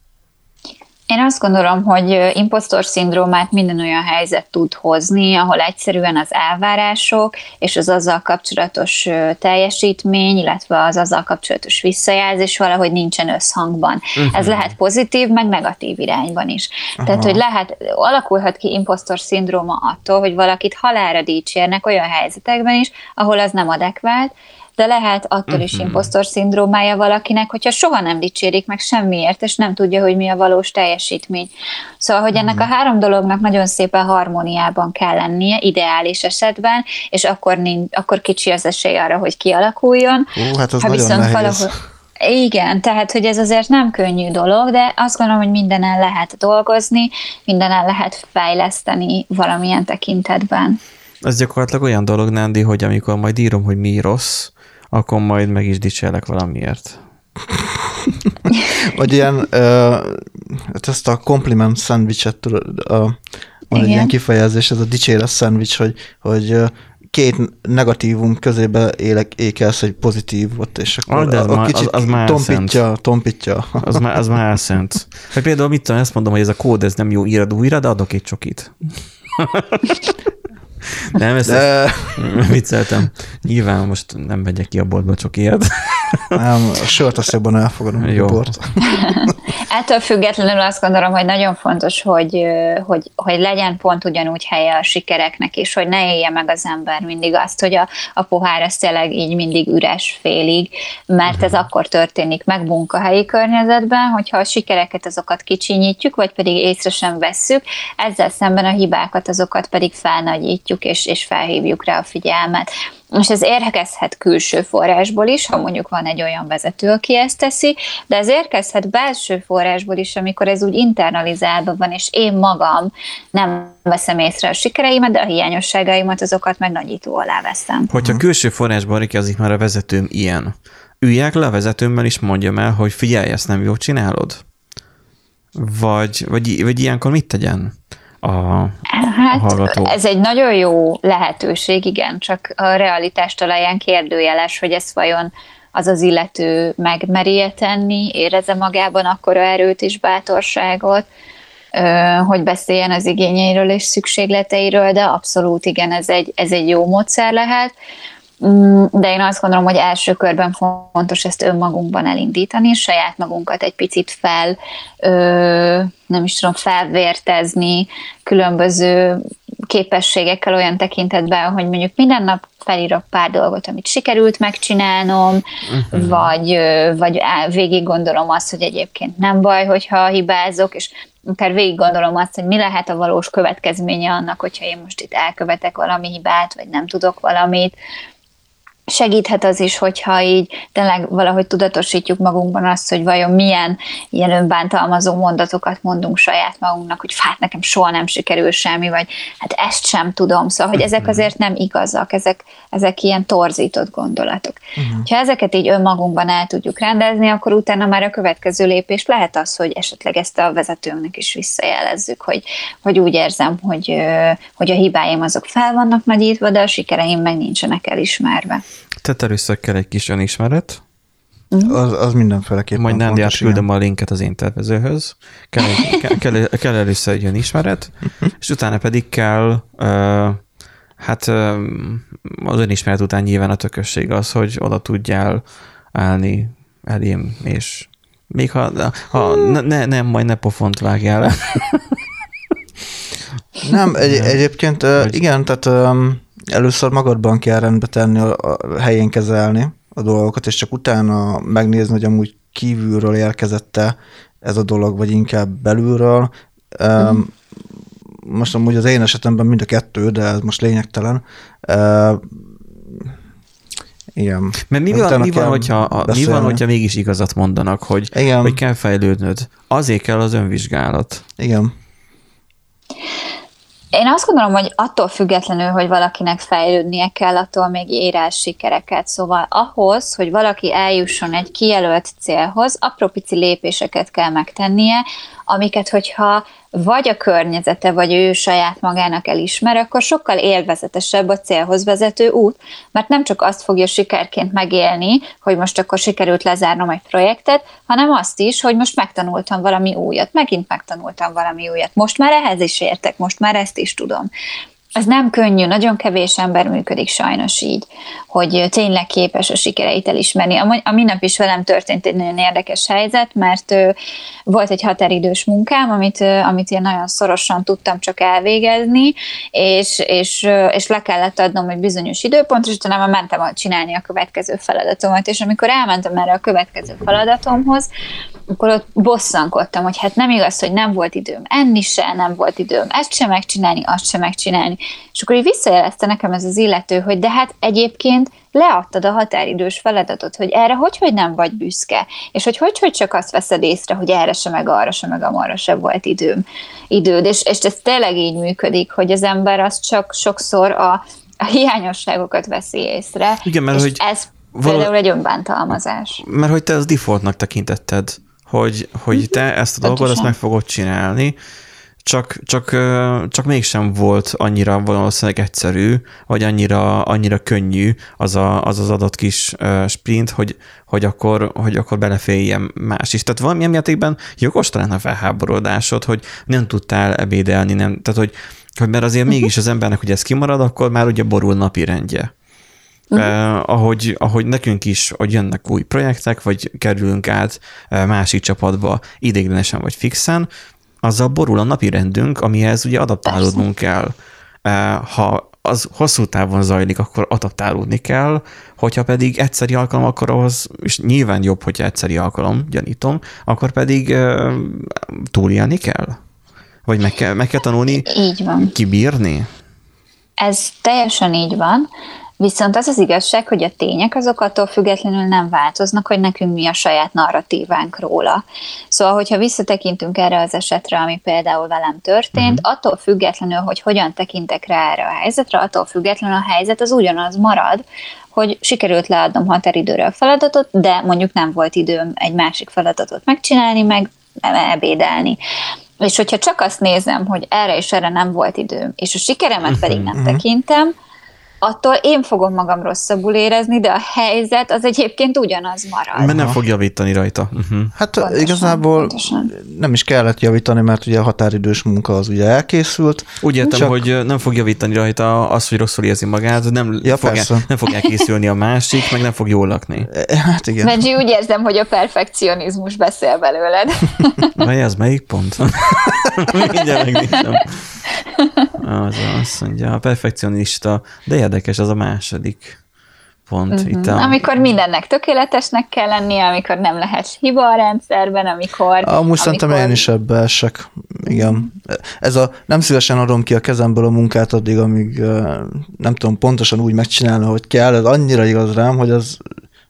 Én azt gondolom, hogy impostor szindrómát minden olyan helyzet tud hozni, ahol egyszerűen az elvárások és az azzal kapcsolatos teljesítmény, illetve az azzal kapcsolatos visszajelzés valahogy nincsen összhangban. Uh-huh. Ez lehet pozitív, meg negatív irányban is. Aha. Tehát, hogy lehet, alakulhat ki impostor szindróma attól, hogy valakit halára dicsérnek olyan helyzetekben is, ahol az nem adekvált, de lehet attól is uh-huh. impostor szindrómája valakinek, hogyha soha nem dicsérik meg semmiért, és nem tudja, hogy mi a valós teljesítmény. Szóval, hogy ennek a három dolognak nagyon szépen harmóniában kell lennie, ideális esetben, és akkor, nincs, akkor kicsi az esély arra, hogy kialakuljon. Ó, hát az ha nagyon viszont nehéz. valahol igen, tehát hogy ez azért nem könnyű dolog, de azt gondolom, hogy mindenen lehet dolgozni, mindenen lehet fejleszteni valamilyen tekintetben. Ez gyakorlatilag olyan dolog, Nandi, hogy amikor majd írom, hogy mi rossz, akkor majd meg is dicsérlek valamiért. Vagy ilyen, uh, ezt a compliment szendvicset tudod, uh, van Igen. egy ilyen kifejezés, ez a dicséret szendvics, hogy, hogy két negatívum közébe élek, ékelsz egy pozitívot, és akkor ah, de az a, a kicsit az, az már tompítja, elszent. tompítja. Az már, az már elszent. Vagy például mit tudom, ezt mondom, hogy ez a kód, ez nem jó, írad újra, de adok egy csokit. Nem, ezt, De... vicceltem. Nyilván most nem megyek ki a boltba csak ilyet. Nem, a sört azt jobban elfogadom. Jó. A bort. Ettől függetlenül azt gondolom, hogy nagyon fontos, hogy, hogy, hogy legyen pont ugyanúgy helye a sikereknek is, hogy ne élje meg az ember mindig azt, hogy a, a pohár ez tényleg így mindig üres félig, mert ez akkor történik meg munkahelyi környezetben, hogyha a sikereket azokat kicsinyítjük, vagy pedig észre sem vesszük, ezzel szemben a hibákat azokat pedig felnagyítjuk, és, és felhívjuk rá a figyelmet. Most ez érkezhet külső forrásból is, ha mondjuk van egy olyan vezető, aki ezt teszi, de ez érkezhet belső forrásból is, amikor ez úgy internalizálva van, és én magam nem veszem észre a sikereimet, de a hiányosságaimat azokat meg nagyító alá veszem. Hogyha külső forrásból érkezik már a vezetőm ilyen, üljek le a vezetőmmel, és mondjam el, hogy figyelj, ezt nem jól csinálod? Vagy, vagy, vagy ilyenkor mit tegyen? A, hát, a hallgató. Ez egy nagyon jó lehetőség, igen, csak a realitás talaján kérdőjeles, hogy ez vajon az az illető megmerje tenni, érezze magában akkora erőt és bátorságot, hogy beszéljen az igényeiről és szükségleteiről, de abszolút igen, ez egy, ez egy jó módszer lehet. Mm, de én azt gondolom, hogy első körben fontos ezt önmagunkban elindítani, saját magunkat egy picit fel, nem is tudom, felvértezni különböző képességekkel olyan tekintetben, hogy mondjuk minden nap felírok pár dolgot, amit sikerült megcsinálnom, uh-huh. vagy, vagy végig gondolom azt, hogy egyébként nem baj, hogyha hibázok, és akár végig gondolom azt, hogy mi lehet a valós következménye annak, hogyha én most itt elkövetek valami hibát, vagy nem tudok valamit, segíthet az is, hogyha így tényleg valahogy tudatosítjuk magunkban azt, hogy vajon milyen ilyen önbántalmazó mondatokat mondunk saját magunknak, hogy hát nekem soha nem sikerül semmi, vagy hát ezt sem tudom. Szóval, hogy ezek mhm. azért nem igazak, ezek, ezek ilyen torzított gondolatok. Uh-huh. Ha ezeket így önmagunkban el tudjuk rendezni, akkor utána már a következő lépés lehet az, hogy esetleg ezt a vezetőnknek is visszajelezzük, hogy, hogy úgy érzem, hogy, hogy a hibáim azok fel vannak nagyítva, de a sikereim meg nincsenek elismerve. Tehát először kell egy kis önismeret. Uh-huh. Az, az mindenféleképpen Majd Nándi átküldöm a linket az én tervezőhöz. Kell, kell, kell, kell először egy önismeret, uh-huh. és utána pedig kell, uh, hát uh, az önismeret után nyilván a tökösség az, hogy oda tudjál állni elém, és még ha, ha ne, ne, nem, majd ne pofont vágjál. Nem, egy, egyébként uh, igen, tehát um, először magadban kell rendbe tenni, a, a helyén kezelni a dolgokat, és csak utána megnézni, hogy amúgy kívülről érkezette ez a dolog, vagy inkább belülről. Mm. Most amúgy az én esetemben mind a kettő, de ez most lényegtelen. Igen. Mert mi van, mi van, hogyha, mi van, hogyha mégis igazat mondanak, hogy, Igen. hogy kell fejlődnöd? Azért kell az önvizsgálat. Igen. Én azt gondolom, hogy attól függetlenül, hogy valakinek fejlődnie kell, attól még ér el sikereket. Szóval ahhoz, hogy valaki eljusson egy kijelölt célhoz, apró pici lépéseket kell megtennie, amiket, hogyha vagy a környezete, vagy ő saját magának elismer, akkor sokkal élvezetesebb a célhoz vezető út, mert nem csak azt fogja sikerként megélni, hogy most akkor sikerült lezárnom egy projektet, hanem azt is, hogy most megtanultam valami újat, megint megtanultam valami újat, most már ehhez is értek, most már ezt is tudom ez nem könnyű, nagyon kevés ember működik sajnos így, hogy tényleg képes a sikereit elismerni. A, a minap is velem történt egy nagyon érdekes helyzet, mert volt egy határidős munkám, amit, amit én nagyon szorosan tudtam csak elvégezni, és, és, és le kellett adnom egy bizonyos időpont, és utána mentem csinálni a következő feladatomat, és amikor elmentem erre a következő feladatomhoz, akkor ott bosszankodtam, hogy hát nem igaz, hogy nem volt időm enni se, nem volt időm ezt sem megcsinálni, azt sem megcsinálni. És akkor így visszajelezte nekem ez az illető, hogy de hát egyébként leadtad a határidős feladatot, hogy erre hogy, hogy nem vagy büszke, és hogy hogy, hogy csak azt veszed észre, hogy erre se, meg arra se, meg amarra se volt időm, időd, és, és ez tényleg így működik, hogy az ember az csak sokszor a, a hiányosságokat veszi észre, Igen, mert és hogy ez vala... például egy önbántalmazás. Mert hogy te az defaultnak tekintetted, hogy, hogy te ezt a dolgot ezt meg fogod csinálni, csak, csak, csak mégsem volt annyira valószínűleg egyszerű, vagy annyira, annyira könnyű az, a, az az adott kis sprint, hogy, hogy, akkor, hogy akkor beleférjen más is. Tehát valamilyen mértékben jogos talán a felháborodásod, hogy nem tudtál ebédelni, nem, tehát hogy, hogy mert azért uh-huh. mégis az embernek, hogy ez kimarad, akkor már ugye borul napi rendje. Uh-huh. Eh, ahogy, ahogy nekünk is, hogy jönnek új projektek, vagy kerülünk át másik csapatba idéglenesen vagy fixen, azzal borul a napi rendünk, amihez ugye adaptálódnunk kell. Ha az hosszú távon zajlik, akkor adaptálódni kell, hogyha pedig egyszeri alkalom, akkor ahhoz, és nyilván jobb, hogyha egyszeri alkalom, gyanítom, akkor pedig uh, túlélni kell? Vagy meg kell, meg kell tanulni Így van. kibírni? Ez teljesen így van. Viszont az az igazság, hogy a tények azok attól függetlenül nem változnak, hogy nekünk mi a saját narratívánk róla. Szóval, hogyha visszatekintünk erre az esetre, ami például velem történt, uh-huh. attól függetlenül, hogy hogyan tekintek rá erre a helyzetre, attól függetlenül a helyzet az ugyanaz marad, hogy sikerült leadnom határidőre a feladatot, de mondjuk nem volt időm egy másik feladatot megcsinálni, meg ebédelni. És hogyha csak azt nézem, hogy erre és erre nem volt időm, és a sikeremet pedig nem uh-huh. tekintem, attól én fogom magam rosszabbul érezni, de a helyzet az egyébként ugyanaz marad. Mert nem fog javítani rajta. Uh-huh. Hát pontosan, igazából pontosan. nem is kellett javítani, mert ugye a határidős munka az ugye elkészült. Úgy értem, csak... hogy nem fog javítani rajta az, hogy rosszul érzi magát, nem, ja, fog, el, nem fog elkészülni a másik, meg nem fog jól lakni. Hát igen. Benji, úgy érzem, hogy a perfekcionizmus beszél belőled. Vagy ez melyik pont? Mindjárt megnézem. Az azt mondja, a perfekcionista, de érdekes, az a második pont. Uh-huh. Itt a... Amikor mindennek tökéletesnek kell lennie, amikor nem lehet hiba a rendszerben, amikor... Amúgy szerintem amikor... én is ebbe esek. Igen. Ez a nem szívesen adom ki a kezemből a munkát addig, amíg nem tudom pontosan úgy megcsinálni, hogy kell, ez annyira igaz rám, hogy az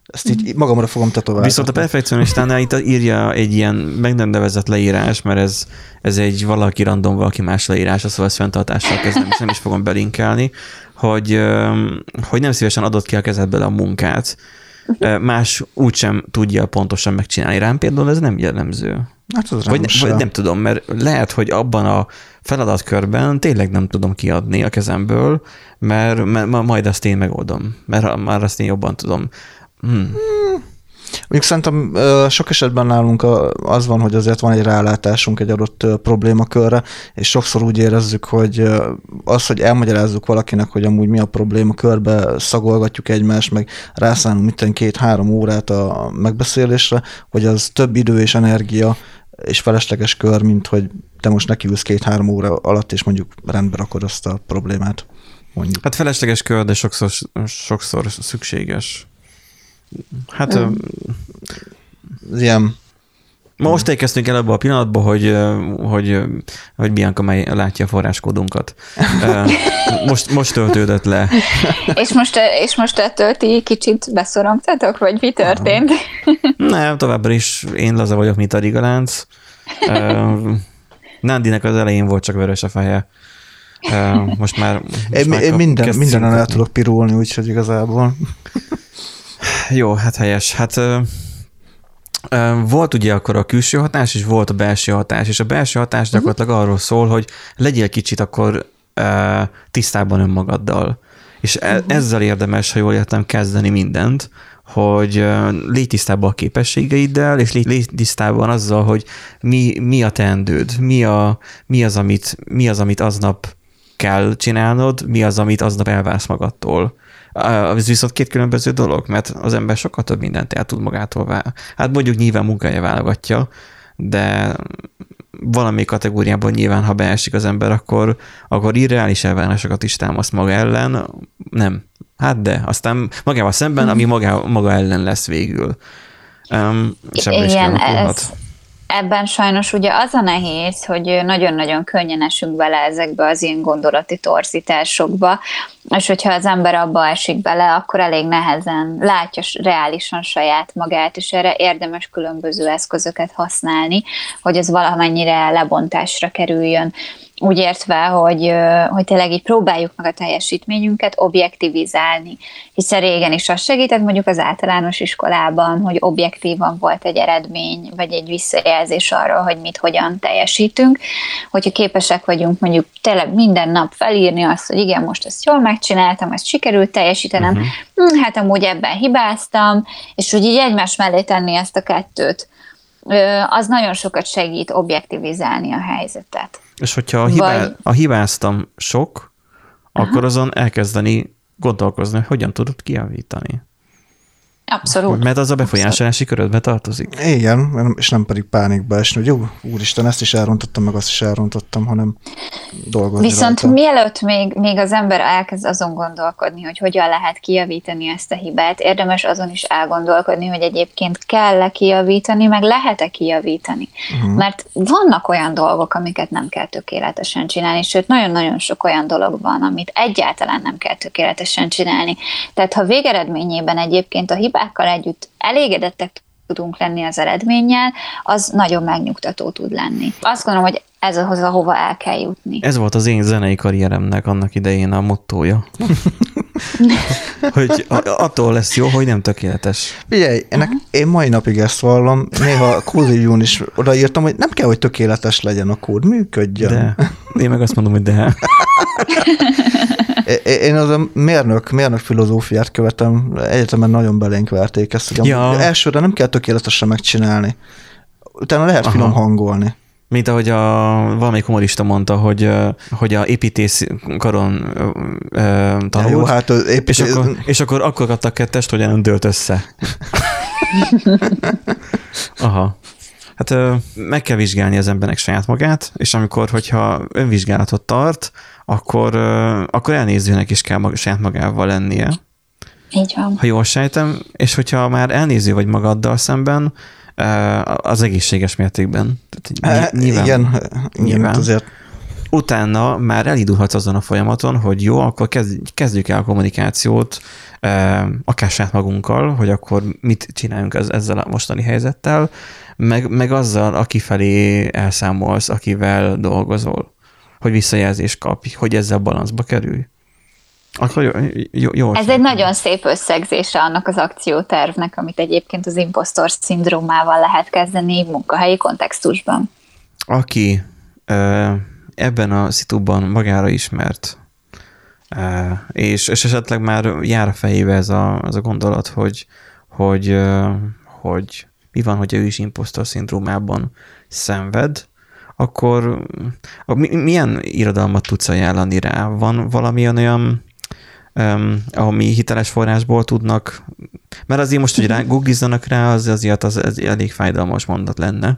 ezt így magamra fogom tetoválni. Viszont a perfekcionistánál itt írja egy ilyen meg nem nevezett leírás, mert ez, ez egy valaki random, valaki más leírása, szóval ezt fenntartással kezdem, és nem is fogom belinkelni, hogy, hogy nem szívesen adott ki a kezedből a munkát. Más úgysem tudja pontosan megcsinálni. Rám például ez nem jellemző. Hát az vagy, ne, vagy nem tudom, mert lehet, hogy abban a feladatkörben tényleg nem tudom kiadni a kezemből, mert, mert majd azt én megoldom, mert már azt én jobban tudom. Hmm. Mondjuk szerintem sok esetben nálunk az van, hogy azért van egy rálátásunk egy adott problémakörre, és sokszor úgy érezzük, hogy az, hogy elmagyarázzuk valakinek, hogy amúgy mi a probléma, körbe szagolgatjuk egymást, meg rászánunk minden két-három órát a megbeszélésre, hogy az több idő és energia és felesleges kör, mint hogy te most nekiülsz két-három óra alatt, és mondjuk rendbe rakod azt a problémát. mondjuk. Hát felesleges kör, de sokszor, sokszor szükséges. Hát mm. Ez ilyen most érkeztünk el abba a pillanatba, hogy, hogy, hogy Bianca mely látja a forráskódunkat. Most, most töltődött le. És most, és most ettől ti kicsit beszorongtatok, vagy mi történt? Nem, továbbra is én laza vagyok, mint a rigalánc. Nandinek az elején volt csak vörös a feje. Most már... Most én, már én minden, mindenen el tudok pirulni, úgyhogy igazából. Jó, hát helyes. Hát volt ugye akkor a külső hatás, és volt a belső hatás, és a belső hatás mhm. gyakorlatilag uh-huh. arról szól, hogy legyél kicsit akkor tisztában önmagaddal. És uh-huh. ezzel érdemes, ha jól értem, kezdeni mindent, hogy légy tisztában a képességeiddel, és légy tisztában azzal, hogy mi, mi a teendőd, mi, a, mi, az, amit, mi az, amit aznap kell csinálnod, mi az, amit aznap elvársz magadtól. Ez viszont két különböző dolog, mert az ember sokkal több mindent el tud magától válni. Hát mondjuk nyilván munkája válogatja, de valami kategóriában nyilván, ha beesik az ember, akkor, akkor irreális elvárásokat is támaszt maga ellen. Nem. Hát de, aztán magával szemben, ami maga, maga ellen lesz végül. Um, Igen, ez, ebben sajnos ugye az a nehéz, hogy nagyon-nagyon könnyen esünk bele ezekbe az ilyen gondolati torzításokba, és hogyha az ember abba esik bele, akkor elég nehezen látja reálisan saját magát, és erre érdemes különböző eszközöket használni, hogy ez valamennyire lebontásra kerüljön úgy értve, hogy, hogy tényleg így próbáljuk meg a teljesítményünket objektivizálni. Hiszen régen is az segített mondjuk az általános iskolában, hogy objektívan volt egy eredmény, vagy egy visszajelzés arról, hogy mit hogyan teljesítünk. Hogyha képesek vagyunk mondjuk tényleg minden nap felírni azt, hogy igen, most ezt jól megcsináltam, ezt sikerült teljesítenem, uh-huh. hát amúgy ebben hibáztam, és úgy így egymás mellé tenni ezt a kettőt, az nagyon sokat segít objektivizálni a helyzetet. És hogyha a, hibá, Vagy... a hibáztam sok, Aha. akkor azon elkezdeni gondolkozni, hogy hogyan tudod kijavítani. Abszolút. Mert az a befolyásolási körödbe tartozik. Igen, és nem pedig pánikba esni, hogy jó, úristen, ezt is elrontottam, meg azt is elrontottam, hanem dolgozni Viszont rajta. mielőtt még, még az ember elkezd azon gondolkodni, hogy hogyan lehet kijavítani ezt a hibát, érdemes azon is elgondolkodni, hogy egyébként kell-e kijavítani, meg lehet-e kijavítani. Uh-huh. Mert vannak olyan dolgok, amiket nem kell tökéletesen csinálni, sőt, nagyon-nagyon sok olyan dolog van, amit egyáltalán nem kell tökéletesen csinálni. Tehát ha végeredményében egyébként a hibát hibákkal együtt elégedettek tudunk lenni az eredménnyel, az nagyon megnyugtató tud lenni. Azt gondolom, hogy ez az, ahova el kell jutni. Ez volt az én zenei karrieremnek annak idején a mottója. hogy attól lesz jó, hogy nem tökéletes. Figyelj, ennek uh-huh. én mai napig ezt vallom, néha a kódívjún is odaírtam, hogy nem kell, hogy tökéletes legyen a kód, működjön. De. Én meg azt mondom, hogy de. Én az a mérnök, mérnök filozófiát követem, egyetemen nagyon belénk verték ezt, hogy ja. elsőre nem kell tökéletesen megcsinálni. Utána lehet Aha. finom hangolni. Mint ahogy a, valamelyik humorista mondta, hogy, hogy a építész karon ö, tanult, ja, jó, hát építész... és, akkor, és akkor akkor kaptak kettest, hogy nem dőlt össze. Aha. Hát meg kell vizsgálni az embernek saját magát, és amikor, hogyha önvizsgálatot tart, akkor, akkor elnézőnek is kell maga, saját magával lennie. Így van. Ha jól sejtem, és hogyha már elnéző vagy magaddal szemben, az egészséges mértékben. Tehát nyilván, igen, nyilván. azért. Utána már elindulhatsz azon a folyamaton, hogy jó, akkor kezdjük el a kommunikációt, akár saját magunkkal, hogy akkor mit csináljunk ezzel a mostani helyzettel, meg, meg azzal, aki felé elszámolsz, akivel dolgozol, hogy visszajelzést kapj, hogy ezzel balanszba kerülj. Akkor jó, jó, jó Ez egy nagyon szép összegzése annak az akciótervnek, amit egyébként az impostor szindrómával lehet kezdeni munkahelyi kontextusban. Aki ebben a szituban magára ismert, és, és esetleg már jár a fejébe ez a, ez a gondolat, hogy, hogy, hogy mi van, hogy ő is impostor szindrómában szenved, akkor milyen irodalmat tudsz ajánlani rá? Van valami olyan, um, ami hiteles forrásból tudnak, mert azért most, hogy rá, googlizzanak rá, az azért az, az elég fájdalmas mondat lenne.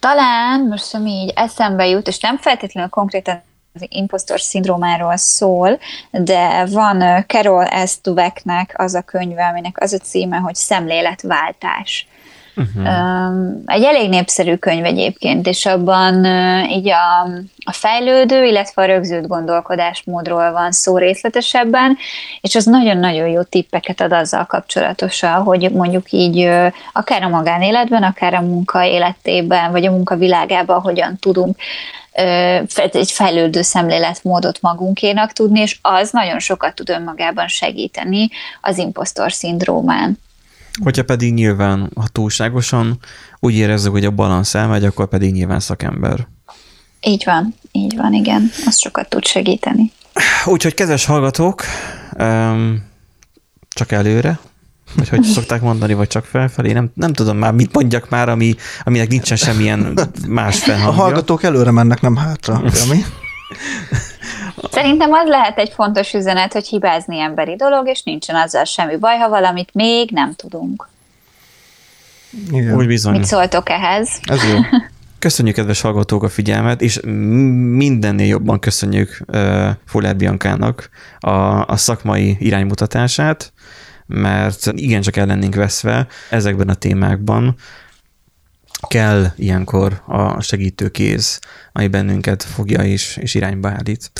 Talán most, ami így eszembe jut, és nem feltétlenül konkrétan az impostor szindrómáról szól, de van Carol S. Dwecknek az a könyve, aminek az a címe, hogy Szemléletváltás. Uh-huh. Egy elég népszerű könyv egyébként, és abban így a, a fejlődő, illetve a rögzült gondolkodásmódról van szó részletesebben, és az nagyon-nagyon jó tippeket ad azzal kapcsolatosan, hogy mondjuk így akár a magánéletben, akár a munka életében, vagy a munkavilágában hogyan tudunk egy fejlődő szemléletmódot magunkénak tudni, és az nagyon sokat tud önmagában segíteni az impostor szindrómán. Hogyha pedig nyilván, ha túlságosan úgy érezzük, hogy a balansz elmegy, akkor pedig nyilván szakember. Így van, így van, igen. Az sokat tud segíteni. Úgyhogy kedves hallgatók, csak előre, vagy hogy szokták mondani, vagy csak felfelé, nem, nem tudom már, mit mondjak már, ami, aminek nincsen semmilyen más felhangja. A hallgatók előre mennek, nem hátra. Ami? Szerintem az lehet egy fontos üzenet, hogy hibázni emberi dolog, és nincsen azzal semmi baj, ha valamit még nem tudunk. Igen. Úgy bizony. Mit szóltok ehhez? Ez jó. Köszönjük, kedves hallgatók, a figyelmet, és mindennél jobban köszönjük uh, Fuller Biancának a, a szakmai iránymutatását, mert igencsak el lennénk veszve ezekben a témákban. Kell ilyenkor a segítőkéz, ami bennünket fogja és, és irányba állít.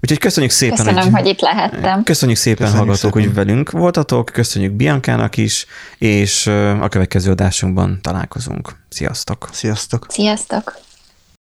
Úgyhogy köszönjük szépen, Köszönöm, hogy, hogy itt lehettem. Köszönjük szépen, köszönjük hallgatók, szépen. hogy velünk voltatok, köszönjük Biancának is, és a következő adásunkban találkozunk. Sziasztok! Sziasztok! Sziasztok!